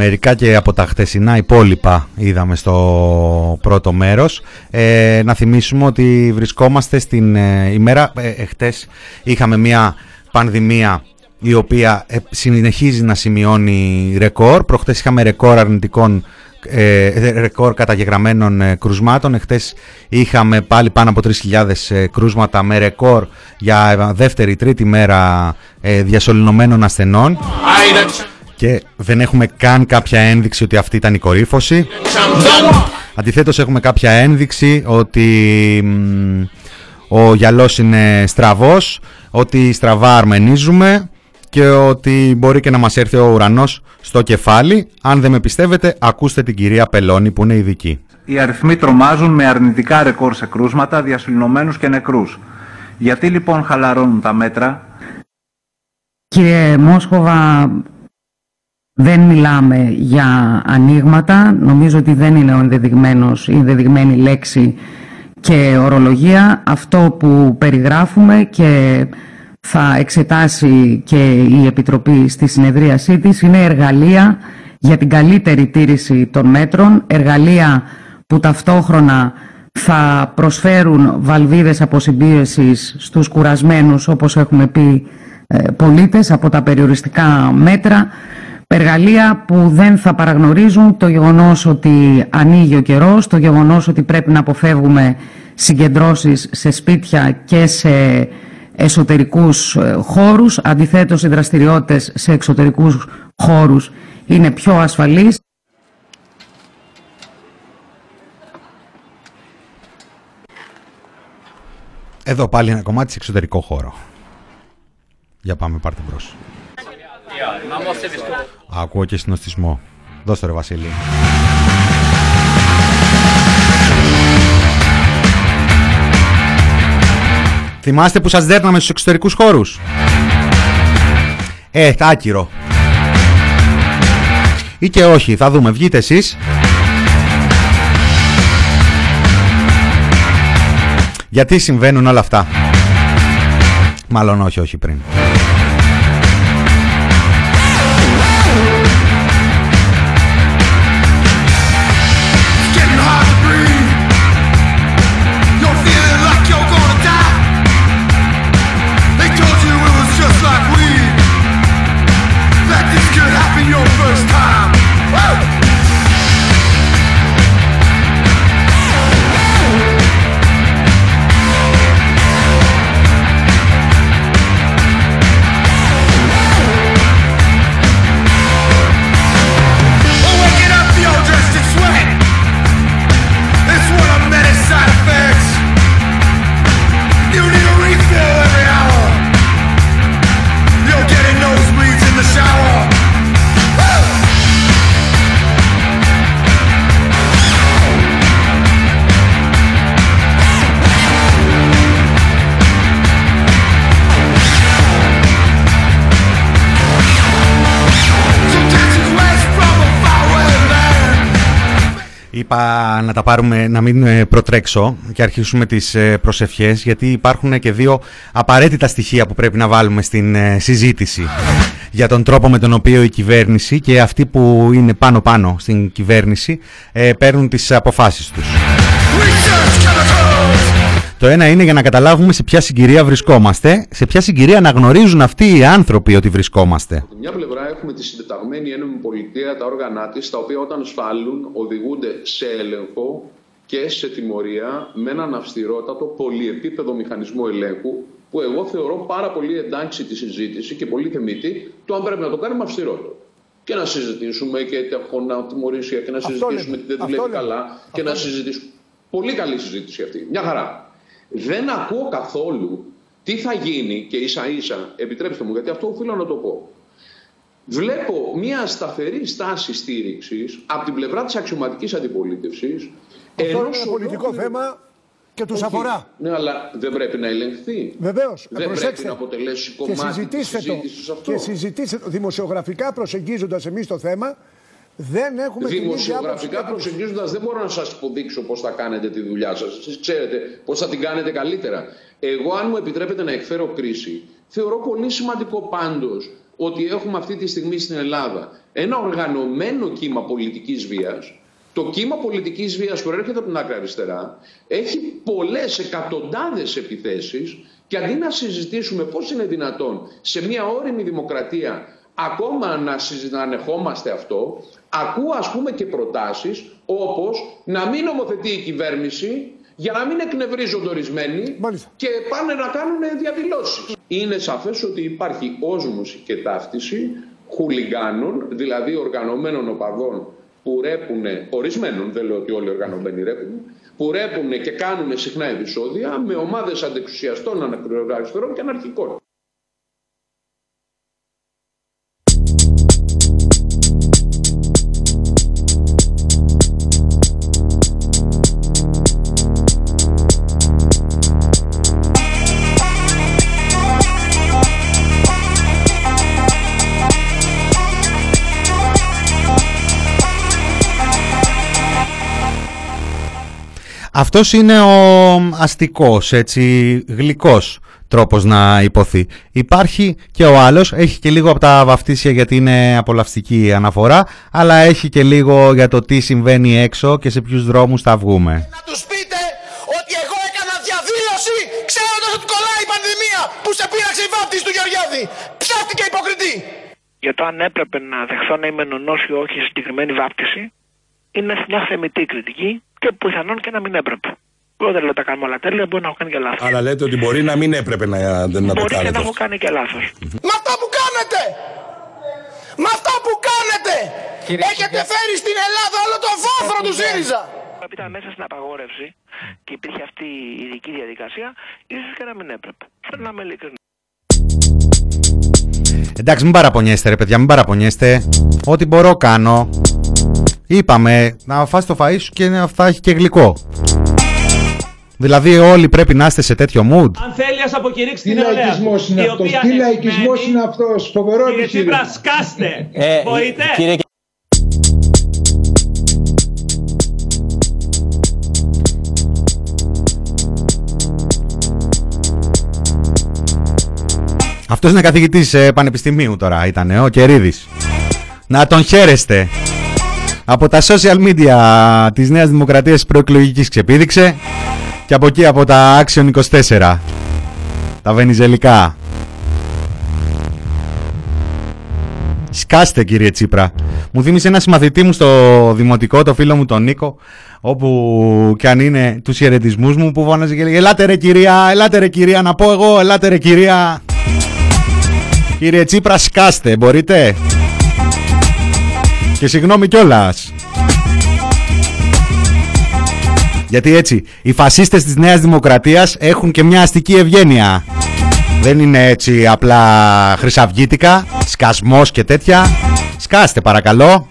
[SPEAKER 2] Μερικά και από τα χτεσινά υπόλοιπα είδαμε στο πρώτο μέρος. Ε, να θυμίσουμε ότι βρισκόμαστε στην ε, ημέρα... Ε, εχθές είχαμε μια πανδημία η οποία ε, συνεχίζει να σημειώνει ρεκόρ. Προχτές είχαμε ρεκόρ αρνητικών ε, ρεκόρ καταγεγραμμένων ε, κρουσμάτων. Εχθές είχαμε πάλι πάνω από 3.000 ε, κρούσματα με ρεκόρ για δεύτερη, τρίτη μέρα ε, διασωληνωμένων ασθενών
[SPEAKER 10] I the
[SPEAKER 2] και δεν έχουμε καν κάποια ένδειξη ότι αυτή ήταν η κορύφωση.
[SPEAKER 10] champion.
[SPEAKER 2] Αντιθέτως έχουμε κάποια ένδειξη ότι μ, ο γυαλός είναι στραβός, ότι στραβά αρμενίζουμε και ότι μπορεί και να μας έρθει ο ουρανός στο κεφάλι. Αν δεν με πιστεύετε, ακούστε την κυρία Πελώνη που είναι ειδική.
[SPEAKER 12] Οι αριθμοί τρομάζουν με αρνητικά ρεκόρ σε κρούσματα, διασωληνωμένους και νεκρούς. Γιατί λοιπόν χαλαρώνουν τα μέτρα,
[SPEAKER 13] Κύριε Μόσχοβα, δεν μιλάμε για ανοίγματα. Νομίζω ότι δεν είναι ο ενδεδειγμένος, η ενδεδειγμένη λέξη και ορολογία. Αυτό που περιγράφουμε και θα εξετάσει και η Επιτροπή στη συνεδρίασή της είναι εργαλεία για την καλύτερη τήρηση των μέτρων, εργαλεία που ταυτόχρονα θα προσφέρουν βαλβίδες αποσυμπίεσης στους κουρασμένους, όπως έχουμε πει, ε, πολίτες από τα περιοριστικά μέτρα, εργαλεία που δεν θα παραγνωρίζουν το γεγονός ότι ανοίγει ο καιρός, το γεγονός ότι πρέπει να αποφεύγουμε συγκεντρώσεις σε σπίτια και σε εσωτερικούς ε, χώρους. Αντιθέτως, οι δραστηριότητες σε εξωτερικούς χώρους είναι πιο ασφαλείς.
[SPEAKER 2] Εδώ πάλι ένα κομμάτι σε εξωτερικό χώρο. Για πάμε, πάρτε μπρος. Ακούω και συνοστισμό. Δώστε ρε Βασίλη. Θυμάστε που σας δέρναμε στους εξωτερικούς χώρους; Ε, άκυρο. Ή και όχι, θα δούμε. Βγείτε εσείς. Γιατί συμβαίνουν όλα αυτά; Μάλλον όχι, όχι πριν. Είπα να τα πάρουμε, να μην ε, προτρέξω και αρχίσουμε τις ε, προσευχές γιατί υπάρχουν και δύο απαραίτητα στοιχεία που πρέπει να βάλουμε στην ε, συζήτηση για τον τρόπο με τον οποίο η κυβέρνηση και αυτοί που είναι πάνω-πάνω στην κυβέρνηση ε, παίρνουν τις αποφάσεις τους. Το ένα είναι για να καταλάβουμε σε ποια συγκυρία βρισκόμαστε, σε ποια συγκυρία αναγνωρίζουν αυτοί οι άνθρωποι ότι βρισκόμαστε.
[SPEAKER 14] Από τη μια πλευρά έχουμε τη συντεταγμένη ένωμη πολιτεία, τα όργανα της, τα οποία όταν σφάλουν οδηγούνται σε έλεγχο και σε τιμωρία με έναν αυστηρότατο πολυεπίπεδο μηχανισμό ελέγχου που εγώ θεωρώ πάρα πολύ εντάξει τη συζήτηση και πολύ θεμητή το αν πρέπει να το κάνουμε αυστηρότερο. Και να συζητήσουμε και τα τιμωρήσια και να συζητήσουμε τι δεν δουλεύει καλά και να συζητήσουμε. Πολύ καλή συζήτηση αυτή. Μια χαρά. Δεν ακούω καθόλου τι θα γίνει και ίσα ίσα, επιτρέψτε μου, γιατί αυτό οφείλω να το πω. Βλέπω μια σταθερή στάση στήριξης από την πλευρά της αξιωματικής αντιπολίτευσης.
[SPEAKER 15] Αυτό είναι ένα πολιτικό θέμα και τους αφορά.
[SPEAKER 14] Ναι, αλλά δεν πρέπει να ελεγχθεί.
[SPEAKER 15] Βεβαίως.
[SPEAKER 14] Δεν πρέπει να αποτελέσει
[SPEAKER 15] και
[SPEAKER 14] κομμάτι της
[SPEAKER 15] συζητήστε το,
[SPEAKER 14] συζήτησης αυτό.
[SPEAKER 15] και συζητήστε το δημοσιογραφικά προσεγγίζοντας εμείς το θέμα. Δεν έχουμε την ίδια άποψη.
[SPEAKER 14] Δημοσιογραφικά προσεγγίζοντα, δεν μπορώ να σας υποδείξω πώς θα κάνετε τη δουλειά σας. Εσείς ξέρετε πώς θα την κάνετε καλύτερα. Εγώ, αν μου επιτρέπετε να εκφέρω κρίση, θεωρώ πολύ σημαντικό πάντως ότι έχουμε αυτή τη στιγμή στην Ελλάδα ένα οργανωμένο κύμα πολιτικής βίας. Το κύμα πολιτικής βίας που έρχεται από την άκρη αριστερά έχει πολλές εκατοντάδες επιθέσεις και αντί να συζητήσουμε πώς είναι δυνατόν σε μια όρημη δημοκρατία ακόμα να συζητανεχόμαστε αυτό, ακούω ας πούμε και προτάσεις όπως να μην νομοθετεί η κυβέρνηση για να μην εκνευρίζονται ορισμένοι και πάνε να κάνουν διαδηλώσεις. Είναι σαφές ότι υπάρχει όσμωση και ταύτιση χουλιγκάνων, δηλαδή οργανωμένων οπαδών που ρέπουν, ορισμένων, δεν λέω ότι όλοι οι οργανωμένοι ρέπουν, που ρέπουν και κάνουν συχνά επεισόδια με ομάδες αντεξουσιαστών, ανακροαριστερών και αναρχικών.
[SPEAKER 2] Αυτός είναι ο αστικός, έτσι, γλυκός τρόπος να υποθεί. Υπάρχει και ο άλλος, έχει και λίγο από τα βαφτίσια γιατί είναι απολαυστική η αναφορά, αλλά έχει και λίγο για το τι συμβαίνει έξω και σε ποιους δρόμους θα βγούμε.
[SPEAKER 10] Να τους πείτε ότι εγώ έκανα διαδήλωση ξέροντας ότι κολλάει η πανδημία που σε πείραξε η βάπτιση του Γεωργιάδη. Ψάχτηκε υποκριτή.
[SPEAKER 16] Για το αν έπρεπε να δεχθώ να είμαι νονός ή όχι σε συγκεκριμένη βάπτιση, είναι μια θεμητή κριτική και πιθανόν και να μην έπρεπε. Εγώ δεν λέω τα κάνουμε όλα τέλεια, μπορεί να έχω κάνει και λάθος.
[SPEAKER 17] Αλλά λέτε ότι μπορεί να μην έπρεπε να, να το
[SPEAKER 16] Μπορεί και
[SPEAKER 17] κάνετε.
[SPEAKER 16] να έχω κάνει και λάθος.
[SPEAKER 10] Με αυτό που κάνετε! Με αυτό που κάνετε! Έχετε φέρει στην Ελλάδα όλο το φόφρο του ΣΥΡΙΖΑ!
[SPEAKER 16] Ήταν μέσα στην απαγόρευση και υπήρχε αυτή η ειδική διαδικασία, ίσως και να μην έπρεπε. Πρέπει να είμαι ειλικρινή.
[SPEAKER 2] Εντάξει, μην παραπονιέστε, ρε παιδιά, μην παραπονιέστε. Ό,τι μπορώ κάνω. Είπαμε να φας το φαΐ σου και να θα έχει και γλυκό. Δηλαδή όλοι πρέπει να είστε σε τέτοιο mood.
[SPEAKER 18] Αν θέλει, ας αποκηρύξεις
[SPEAKER 19] Τι
[SPEAKER 18] την νεολαία.
[SPEAKER 19] λαϊκισμός είναι
[SPEAKER 18] η
[SPEAKER 19] αυτός,
[SPEAKER 18] οποία
[SPEAKER 19] τι λαϊκισμός
[SPEAKER 18] εμένει-
[SPEAKER 19] είναι αυτός, φοβερό
[SPEAKER 18] Κύριε
[SPEAKER 19] επιχείρημα.
[SPEAKER 18] Τσίπρα, σκάστε.
[SPEAKER 19] Ε,
[SPEAKER 18] Μπορείτε.
[SPEAKER 19] κύριε-
[SPEAKER 2] Αυτός είναι καθηγητής ε, πανεπιστημίου τώρα ήταν, ε, ο Κερίδης. Να τον χαίρεστε. Από τα social media της Νέας Δημοκρατίας προεκλογικής ξεπήδηξε και από εκεί από τα Action 24. Τα βενιζελικά. Σκάστε κύριε Τσίπρα. Μου θύμισε ένας συμμαθητή μου στο δημοτικό, το φίλο μου τον Νίκο, όπου και αν είναι τους χαιρετισμούς μου που φώναζε και λέγε Ελάτε ρε κυρία, ελάτε ρε κυρία, να πω εγώ, ελάτε ρε κυρία. Κύριε Τσίπρα σκάστε, μπορείτε. Και συγγνώμη κιόλας. Γιατί έτσι, οι φασίστες της Νέας Δημοκρατίας έχουν και μια αστική ευγένεια. Δεν είναι έτσι απλά χρυσαυγίτικα, σκασμός και τέτοια. Σκάστε παρακαλώ.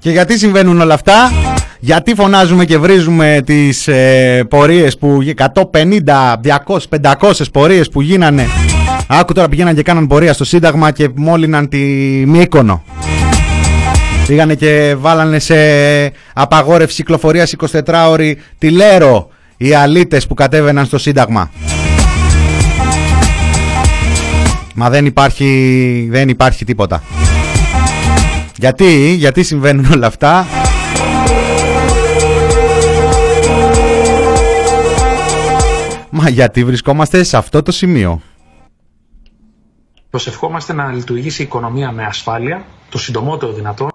[SPEAKER 2] Και γιατί συμβαίνουν όλα αυτά, γιατί φωνάζουμε και βρίζουμε τις ε, πορείες που 150, 200, 500 πορείες που γίνανε. Άκου τώρα πηγαίναν και κάναν πορεία στο Σύνταγμα και μόλυναν τη Μύκονο. Πήγανε και βάλανε σε απαγόρευση κυκλοφορίας 24 ώρη τη Λέρο οι αλήτες που κατέβαιναν στο Σύνταγμα. Μα δεν υπάρχει, δεν υπάρχει τίποτα. Γιατί, γιατί συμβαίνουν όλα αυτά; Μα γιατί βρισκόμαστε σε αυτό το σημείο;
[SPEAKER 20] Προσευχόμαστε να λειτουργήσει η οικονομία με ασφάλεια, το συντομότερο δυνατό.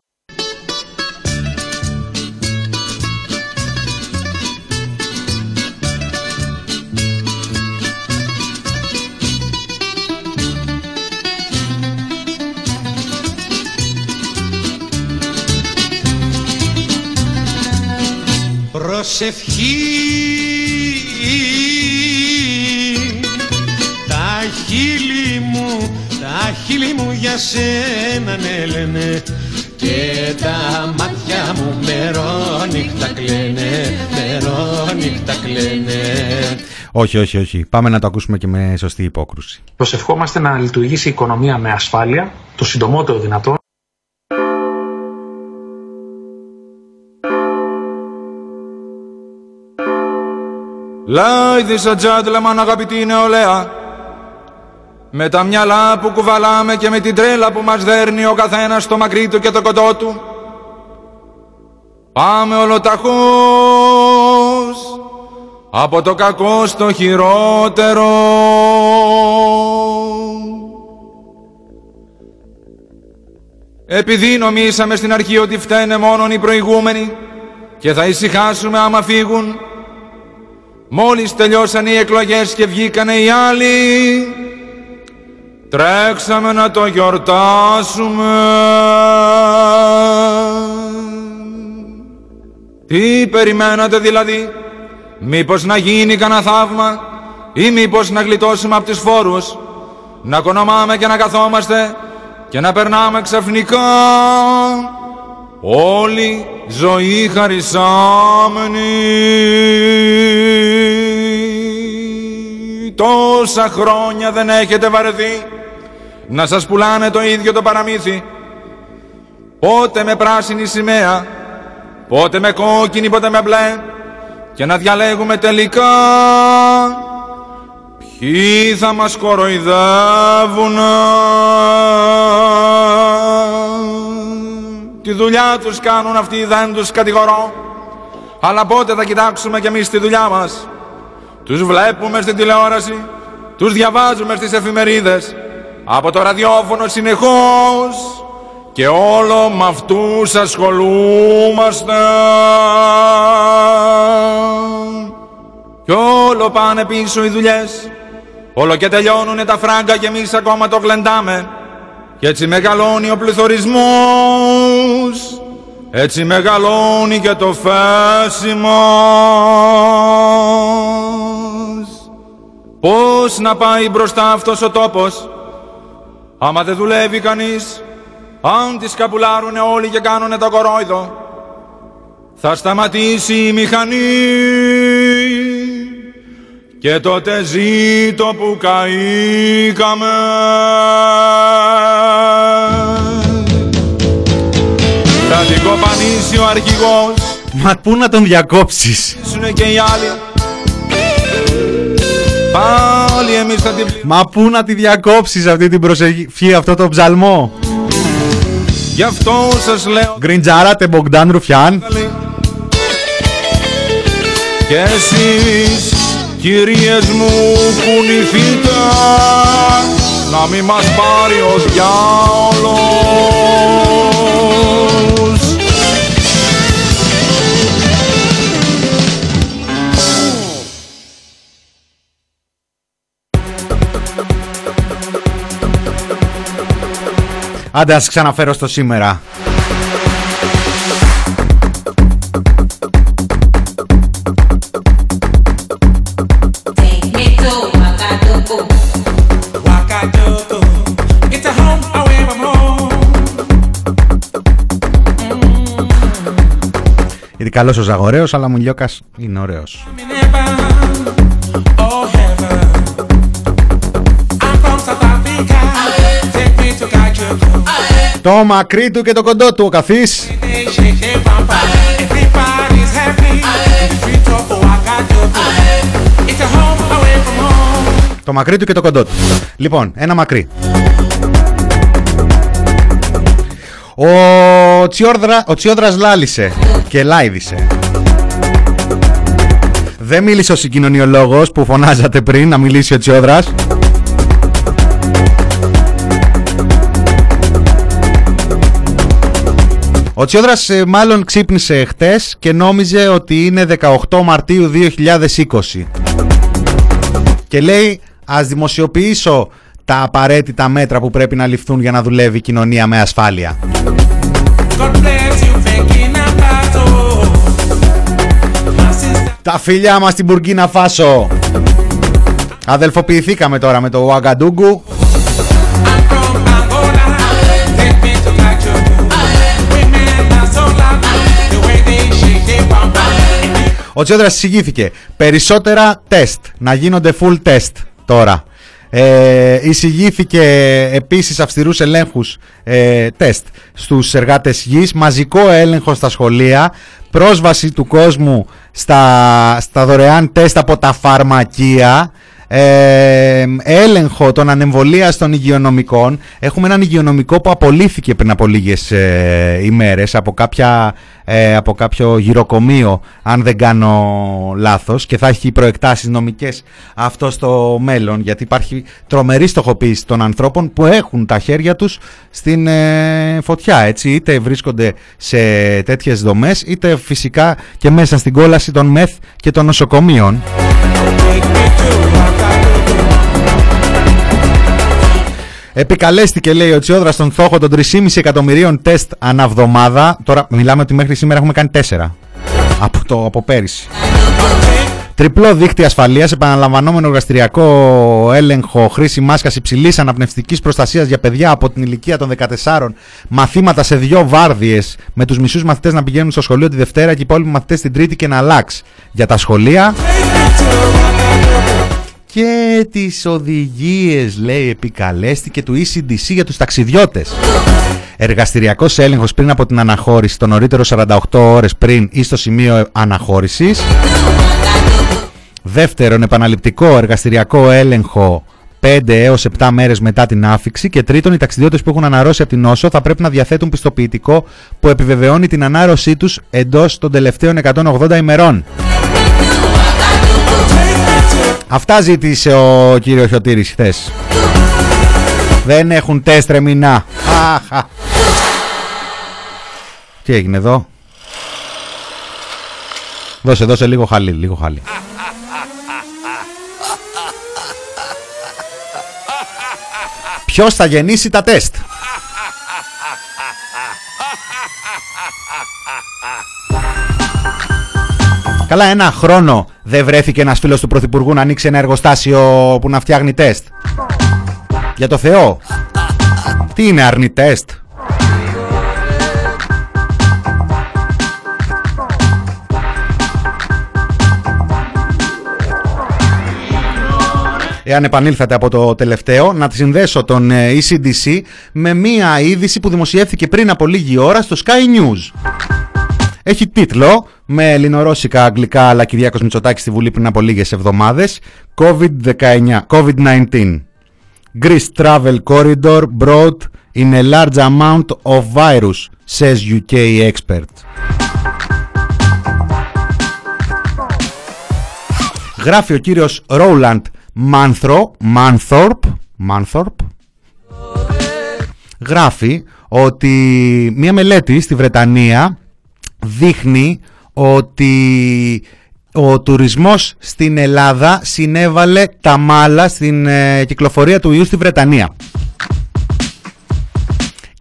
[SPEAKER 21] Προσευχή Τα χείλη μου, τα χείλη μου για σένα ναι λένε Και τα μάτια μου μερόνυχτα κλαίνε, μερόνυχτα κλαίνε
[SPEAKER 2] Όχι, όχι, όχι. Πάμε να το ακούσουμε και με σωστή υπόκρουση.
[SPEAKER 20] Προσευχόμαστε να λειτουργήσει η οικονομία με ασφάλεια, το συντομότερο δυνατό.
[SPEAKER 22] Ladies and gentlemen, αγαπητή νεολαία Με τα μυαλά που κουβαλάμε και με την τρέλα που μας δέρνει ο καθένας στο μακρύ του και το κοντό του Πάμε ολοταχώς από το κακό στο χειρότερο. Επειδή νομίσαμε στην αρχή ότι φταίνε μόνον οι προηγούμενοι και θα ησυχάσουμε άμα φύγουν Μόλις τελειώσαν οι εκλογές και βγήκανε οι άλλοι Τρέξαμε να το γιορτάσουμε. Τι περιμένατε δηλαδή; Μήπως να γίνει κανένα θαύμα Ή μήπως να γλιτώσουμε από τις φόρους Να κονομάμε και να καθόμαστε Και να περνάμε ξαφνικά. Όλη ζωή χαρισάμενη Τόσα χρόνια δεν έχετε βαρεθεί. Να σας πουλάνε το ίδιο το παραμύθι. Πότε με πράσινη σημαία Πότε με κόκκινη, πότε με μπλε. Και να διαλέγουμε τελικά ποιοι θα μας κοροϊδεύουν. Τη δουλειά τους κάνουν αυτοί δεν τους κατηγορώ. Αλλά πότε θα κοιτάξουμε κι εμείς τη δουλειά μας Τους βλέπουμε στην τηλεόραση Τους διαβάζουμε στις εφημερίδες. Από το ραδιόφωνο συνεχώς Και όλο με αυτούς ασχολούμαστε. Κι όλο πάνε πίσω οι δουλειές. Όλο και τελειώνουνε τα φράγκα και εμείς ακόμα το γλεντάμε. Και έτσι μεγαλώνει ο πληθωρισμός έτσι μεγαλώνει και το φάσι μας. Πώς να πάει μπροστά αυτός ο τόπος, άμα δεν δουλεύει κανείς, αν τις καπουλάρουνε όλοι και κάνουνε το κορόιδο, θα σταματήσει η μηχανή και τότε ζήτω που καήκαμε. Θα την κοπανίσει ο αρχηγός.
[SPEAKER 2] Μα πού να τον διακόψεις;
[SPEAKER 22] Σουνε και οι άλλοι. Πάλι εμείς θα την
[SPEAKER 2] Μα πού να τη διακόψεις αυτή την προσευχή Αυτό το ψαλμό;
[SPEAKER 22] Γι' αυτό σας λέω
[SPEAKER 2] Γκριντζάρατε Μπογκδάν Ρουφιάν.
[SPEAKER 22] Και εσείς κυρίες μου κουνηθείτε Να μη μας πάρει ο διάολος
[SPEAKER 2] Άντε ας ξαναφέρω στο σήμερα. Γιατί καλός ο Ζαγορέος αλλά μου Λιώκας είναι ωραίος Το μακρύ του και το κοντό του ο καθής. Το μακρύ του και το κοντό του. Λοιπόν, ένα μακρύ. Ο, Τσιόδρα, ο Τσιόδρας λάλησε και λάιδισε Δεν μίλησε ο συγκοινωνιολόγος που φωνάζατε πριν να μιλήσει ο Τσιόδρας Ο Τσιόδρας ε, μάλλον ξύπνησε χτες και νόμιζε ότι είναι 18 Μαρτίου 2020 και λέει ας δημοσιοποιήσω τα απαραίτητα μέτρα που πρέπει να ληφθούν για να δουλεύει η κοινωνία με ασφάλεια. Τα φιλιά μας στην Μπουργκίνα Φάσο. Αδελφοποιηθήκαμε τώρα με το Ουαγκαντούγκου Ο Τσιόδρας εισηγήθηκε. Περισσότερα τεστ, να γίνονται full test τώρα. Ε, εισηγήθηκε επίσης αυστηρούς ελέγχους ε, τεστ στους εργάτες γης, μαζικό έλεγχο στα σχολεία, πρόσβαση του κόσμου στα, στα δωρεάν τεστ από τα φαρμακεία, ε, έλεγχο των ανεμβολίαστων υγειονομικών. Έχουμε έναν υγειονομικό που απολύθηκε πριν από λίγες ε, ημέρες από, κάποια, ε, από κάποιο γυροκομείο, αν δεν κάνω λάθος, και θα έχει προεκτάσεις νομικές αυτό στο μέλλον, γιατί υπάρχει τρομερή στοχοποίηση των ανθρώπων που έχουν τα χέρια τους στην ε, φωτιά, έτσι, είτε βρίσκονται σε τέτοιες δομές, είτε φυσικά και μέσα στην κόλαση των μεθ και των νοσοκομείων. Επικαλέστηκε, λέει ο Τσιόδρας, στον Θόχο των 3,5 εκατομμυρίων τεστ αναβδομάδα. Τώρα μιλάμε ότι μέχρι σήμερα έχουμε κάνει 4 από, το, από πέρυσι. Τριπλό δίχτυ ασφαλείας, επαναλαμβανόμενο εργαστηριακό έλεγχο, χρήση μάσκας υψηλής αναπνευστικής προστασίας για παιδιά από την ηλικία των 14, μαθήματα σε δύο βάρδιες με τους μισούς μαθητές να πηγαίνουν στο σχολείο τη Δευτέρα και οι υπόλοιποι μαθητές την Τρίτη και να αλλάξει για τα σχολεία και τις οδηγίες λέει επικαλέστηκε του ECDC για τους ταξιδιώτες εργαστηριακός έλεγχος πριν από την αναχώρηση, το νωρίτερο 48 ώρες πριν ή στο σημείο αναχώρησης. Δεύτερον, επαναληπτικό εργαστηριακό έλεγχο 5 έως 7 μέρες μετά την άφηξη και τρίτον οι ταξιδιώτες που έχουν αναρρώσει από την νόσο θα πρέπει να διαθέτουν πιστοποιητικό που επιβεβαιώνει την ανάρρωσή τους εντός των τελευταίων 180 ημερών. Αυτά ζήτησε ο κύριος Χιωτήρης χθες. Δεν έχουν τεστ ρε μηνά. Αχα. Τι έγινε εδώ; Δώσε, δώσε λίγο χαλί, λίγο χαλί. Ποιος θα γεννήσει τα τεστ; Καλά ένα χρόνο δεν βρέθηκε ένας φίλος του Πρωθυπουργού να ανοίξει ένα εργοστάσιο που να φτιάχνει τεστ. Για το Θεό. Τι είναι αρνη τεστ; εάν επανήλθατε από το τελευταίο, να τη συνδέσω τον ε, ECDC με μία είδηση που δημοσιεύθηκε πριν από λίγη ώρα στο Sky News. Έχει τίτλο με ελληνορώσικα, αγγλικά, αλλά Κυριάκος Μητσοτάκης στη Βουλή πριν από λίγες εβδομάδες COVID-19, COVID-19. Greece travel corridor brought in a large amount of virus, says UK expert. Γράφει ο κύριος Ρόουλαντ Μάνθρο, Μάνθορπ, Μάνθορπ, γράφει ότι μία μελέτη στη Βρετανία δείχνει ότι ο τουρισμός στην Ελλάδα συνέβαλε τα μάλα στην ε, κυκλοφορία του ιού στη Βρετανία.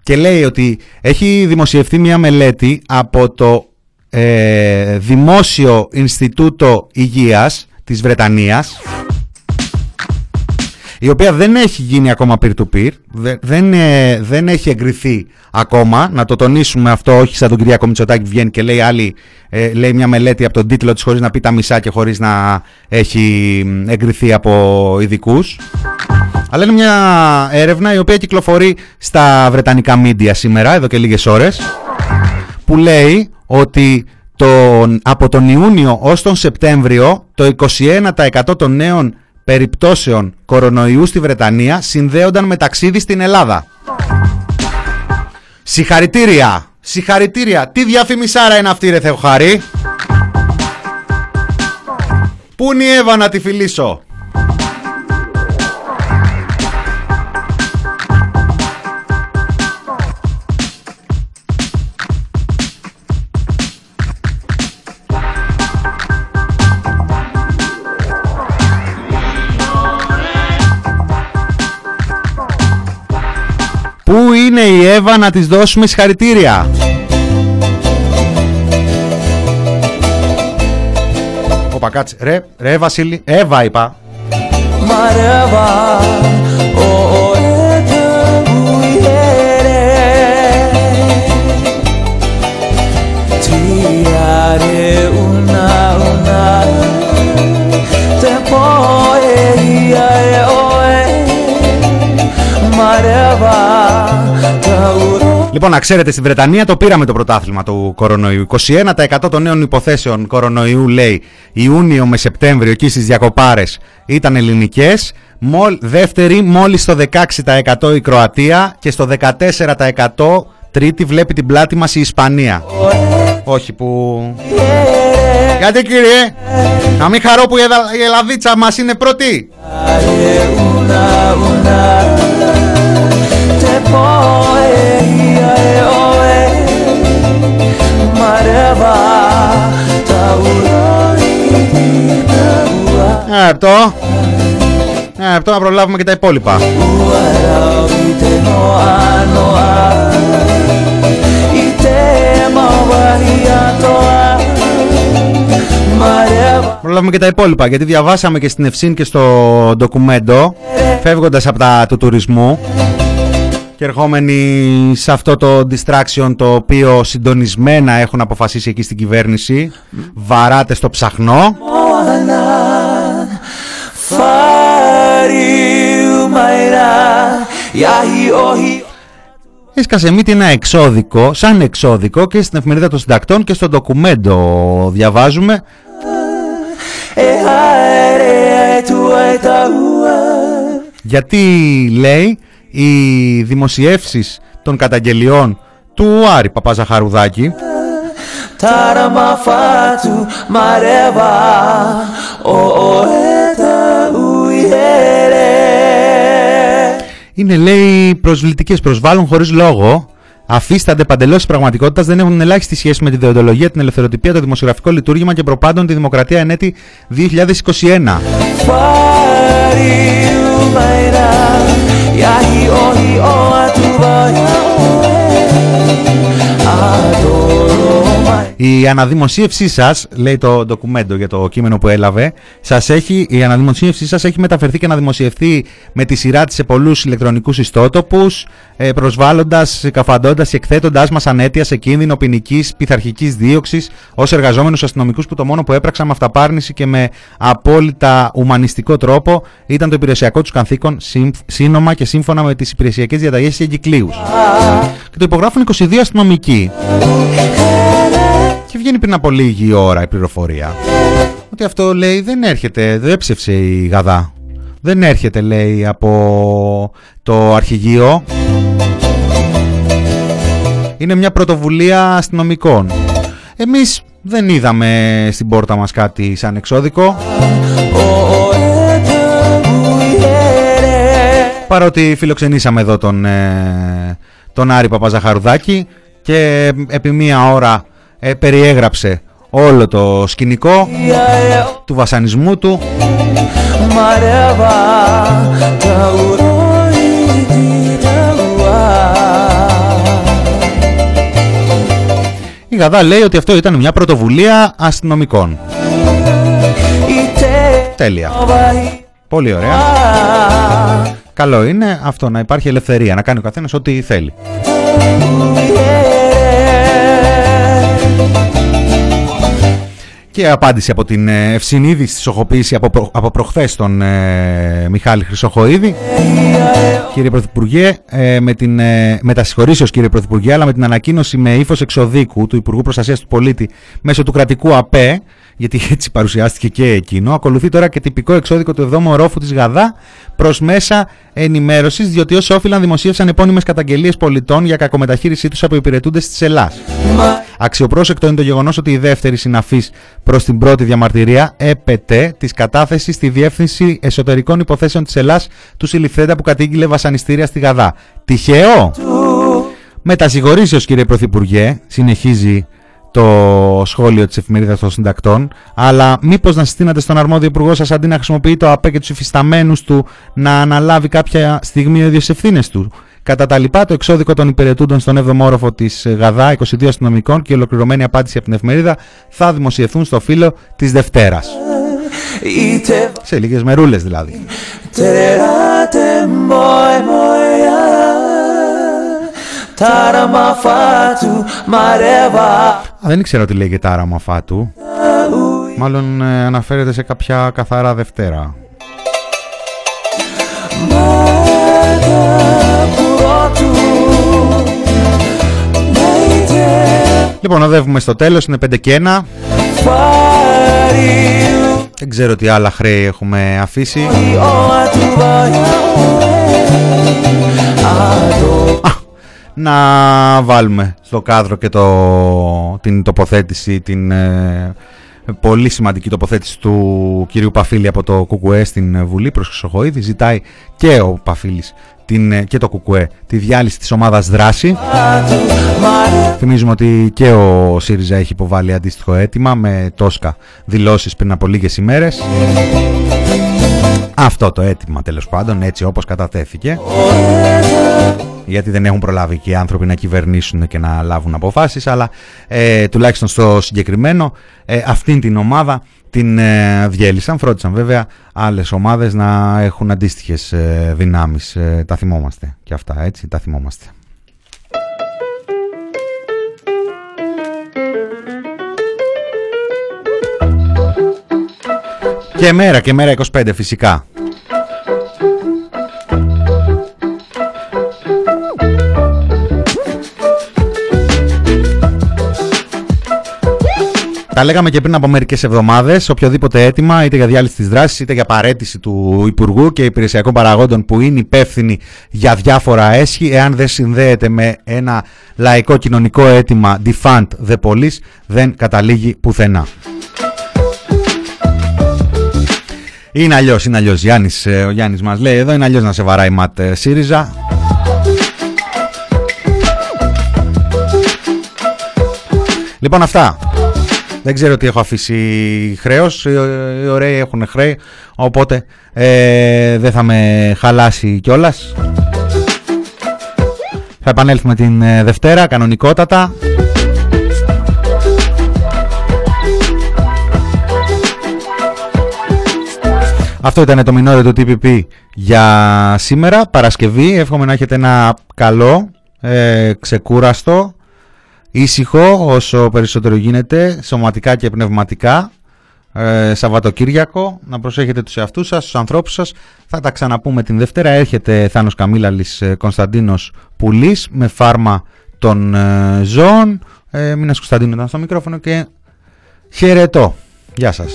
[SPEAKER 2] Και λέει ότι έχει δημοσιευθεί μια μελέτη από το ε, Δημόσιο Ινστιτούτο Υγείας της Βρετανίας η οποία δεν έχει γίνει ακόμα peer-to-peer, δεν, ε, δεν έχει εγκριθεί ακόμα, να το τονίσουμε αυτό, όχι σαν τον Κυριάκο Μητσοτάκη βγαίνει και λέει, άλλη, ε, λέει μια μελέτη από τον τίτλο της χωρίς να πει τα μισά και χωρίς να έχει εγκριθεί από ειδικούς. Αλλά είναι μια έρευνα η οποία κυκλοφορεί στα βρετανικά media σήμερα, εδώ και λίγες ώρες, που λέει ότι τον, από τον Ιούνιο ως τον Σεπτέμβριο το 21% των νέων περιπτώσεων κορονοϊού στη Βρετανία συνδέονταν με ταξίδι στην Ελλάδα. Συγχαρητήρια! Συγχαρητήρια! Τι διαφημισάρα είναι αυτή ρε Θεοχάρη! Πού είναι η Εύα να τη φιλήσω! Η Εύα να της δώσουμε συγχαρητήρια. Όπα κάτσε. Ρε, ρε Βασίλη. Εύα είπα. Λοιπόν, να ξέρετε, στη Βρετανία το πήραμε το πρωτάθλημα του κορονοϊού. 21% των νέων υποθέσεων κορονοϊού, λέει, Ιούνιο με Σεπτέμβριο, εκεί στις διακοπάρες, ήταν ελληνικές. δεύτερη, μόλις στο 16% η Κροατία και στο 14% τρίτη βλέπει την πλάτη μας η Ισπανία. Όχι που... Γιατί κύριε, να μην χαρώ που η Ελλαδίτσα μας είναι πρώτη. Αυτό. Αυτό να προλάβουμε και τα υπόλοιπα. Προλάβουμε και τα υπόλοιπα γιατί διαβάσαμε και στην Ευσύν και στο ντοκουμέντο φεύγοντας από τα του τουρισμού και ερχόμενοι σε αυτό το distraction το οποίο συντονισμένα έχουν αποφασίσει εκεί στην κυβέρνηση βαράτε στο ψαχνό. Έσκασε μύτη ένα εξώδικο, σαν εξώδικο και στην εφημερίδα των συντακτών και στο ντοκουμέντο διαβάζουμε. Γιατί λέει οι δημοσιεύσεις των καταγγελιών του Άρη Παπαζαχαρουδάκη. Είναι λέει προσβλητικές, προσβάλλουν χωρίς λόγο. Αφίστανται παντελώς της πραγματικότητας, δεν έχουν ελάχιστη σχέση με τη δεοντολογία, την ελευθεροτυπία, το δημοσιογραφικό λειτουργήμα και προπάντων τη δημοκρατία εν έτη 2021. Yahi ohi oa tu ba Η αναδημοσίευσή σας, λέει το ντοκουμέντο για το κείμενο που έλαβε, σας έχει, η αναδημοσίευσή σας έχει μεταφερθεί και να δημοσιευθεί με τη σειρά της σε πολλούς ηλεκτρονικούς ιστότοπους, ε, προσβάλλοντας, καφαντώντας και εκθέτοντάς μας ανέτεια σε κίνδυνο ποινικής πειθαρχικής δίωξης ως εργαζόμενους αστυνομικούς που το μόνο που έπραξαν με αυταπάρνηση και με απόλυτα ουμανιστικό τρόπο ήταν το υπηρεσιακό τους καθήκον σύνομα και σύμφωνα με τις υπηρεσιακές διαταγές και εγκυκλίους. Και το υπογράφουν 22 αστυνομικοί. Και βγαίνει πριν από λίγη ώρα η πληροφορία ότι αυτό λέει δεν έρχεται, δεν έψευσε η Γαδά. Δεν έρχεται λέει από το αρχηγείο. Είναι μια πρωτοβουλία αστυνομικών. Εμείς δεν είδαμε στην πόρτα μας κάτι σαν εξώδικο. Παρότι φιλοξενήσαμε εδώ τον, ε, τον Άρη Παπαζαχαρουδάκη και επί μία ώρα ε, περιέγραψε όλο το σκηνικό του βασανισμού του Η Γαδά λέει ότι αυτό ήταν μια πρωτοβουλία αστυνομικών. Τέλεια. Πολύ ωραία. Καλό είναι αυτό να υπάρχει ελευθερία, να κάνει ο καθένας ό,τι θέλει. Και απάντηση από την ε, ευσυνείδη στοχοποίηση από, προ, από προχθές τον ε, Μιχάλη Χρυσοχοίδη. Κύριε Πρωθυπουργέ, ε, με, την, ε, με τα συγχωρήσεως κύριε Πρωθυπουργέ, αλλά με την ανακοίνωση με ύφος εξοδίκου του Υπουργού Προστασίας του Πολίτη μέσω του κρατικού ΑΠΕ, γιατί έτσι παρουσιάστηκε και εκείνο. Ακολουθεί τώρα και τυπικό εξώδικο του 7ου ορόφου της Γαδά προς μέσα ενημέρωσης, διότι ω όφυλαν δημοσίευσαν επώνυμες καταγγελίες πολιτών για κακομεταχείρισή τους από υπηρετούντες της Ελλάδα. Αξιοπρόσεκτο είναι το γεγονός ότι η δεύτερη συναφής προς την πρώτη διαμαρτυρία έπεται της κατάθεσης στη Διεύθυνση Εσωτερικών Υποθέσεων της Ελλάδα του Συλληφθέντα που κατήγγειλε βασανιστήρια στη Γαδά. Τυχαίο! Μετασυγχωρήσεως, κύριε Πρωθυπουργέ, συνεχίζει το σχόλιο της εφημερίδας των συντακτών, αλλά μήπως να συστήνατε στον αρμόδιο υπουργό σας αντί να χρησιμοποιεί το ΑΠΕ και τους υφισταμένους του να αναλάβει κάποια στιγμή ο ίδιος ευθύνες του. Κατά τα λοιπά, το εξώδικο των υπηρετούντων στον 7ο όροφο της ΓΑΔΑ, 22 αστυνομικών και η ολοκληρωμένη απάντηση από την εφημερίδα θα δημοσιευθούν στο φύλλο της Δευτέρας. Σε λίγες μερούλες δηλαδή. Α, δεν ήξερα ότι λέγεται Τάρα Μαφάτου. Μάλλον ε, αναφέρεται σε κάποια καθαρά Δευτέρα. Λοιπόν, οδεύουμε στο τέλος, είναι 5 και 1. Δεν ξέρω τι άλλα χρέη έχουμε αφήσει. Να βάλουμε στο κάδρο και το, την τοποθέτηση, την ε, πολύ σημαντική τοποθέτηση του κυρίου Παφίλη από το ΚΚΕ στην Βουλή προς Χρυσοχοίδη. Ζητάει και ο Παφίλης την, ε, και το ΚΚΕ τη διάλυση της ομάδας δράση. Θυμίζουμε ότι και ο ΣΥΡΙΖΑ έχει υποβάλει αντίστοιχο αίτημα με τόσκα δηλώσεις πριν από λίγες ημέρες. Αυτό το αίτημα τέλος πάντων έτσι όπως κατατέθηκε γιατί δεν έχουν προλάβει και οι άνθρωποι να κυβερνήσουν και να λάβουν αποφάσεις αλλά ε, τουλάχιστον στο συγκεκριμένο ε, αυτήν την ομάδα την ε, διέλυσαν, φρόντισαν βέβαια άλλες ομάδες να έχουν αντίστοιχες ε, δυνάμεις. Ε, τα θυμόμαστε και αυτά έτσι τα θυμόμαστε Και μέρα, και μέρα 25 φυσικά. Τα λέγαμε και πριν από μερικές εβδομάδες. Οποιοδήποτε αίτημα, είτε για διάλυση της δράσης, είτε για παρέτηση του Υπουργού και υπηρεσιακών παραγόντων που είναι υπεύθυνοι για διάφορα έσχη, εάν δεν συνδέεται με ένα λαϊκό κοινωνικό αίτημα defund the police, δεν καταλήγει πουθενά. Είναι αλλιώς, είναι αλλιώς. Ο Γιάννης μας λέει εδώ: Είναι αλλιώς να σε βαράει ματ ε, ΣΥΡΙΖΑ. Λοιπόν, αυτά. Δεν ξέρω τι έχω αφήσει χρέος. Οι ωραίοι έχουν χρέη. Οπότε ε, δεν θα με χαλάσει κιόλας. Θα επανέλθουμε την ε, Δευτέρα, κανονικότατα. Αυτό ήταν το μινόριο του TPP για σήμερα, Παρασκευή. Εύχομαι να έχετε ένα καλό, ε, ξεκούραστο, ήσυχο όσο περισσότερο γίνεται, σωματικά και πνευματικά. Ε, Σαββατοκύριακο, να προσέχετε τους εαυτούς σας, τους ανθρώπους σας. Θα τα ξαναπούμε την Δευτέρα. Έρχεται Θάνος Καμίλαλης ε, Κωνσταντίνος Πουλής με φάρμα των ε, ζώων. Ε, Μήνας Κωνσταντίνου ήταν στο μικρόφωνο και χαιρετώ. Γεια σας.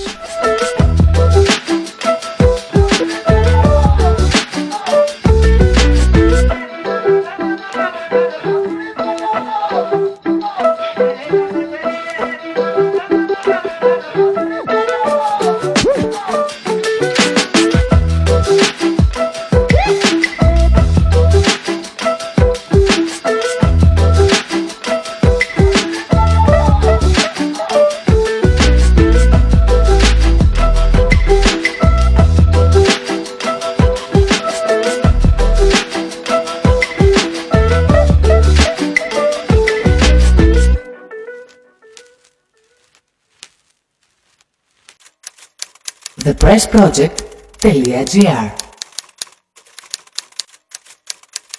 [SPEAKER 23] thepressproject.gr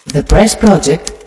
[SPEAKER 23] The Press Project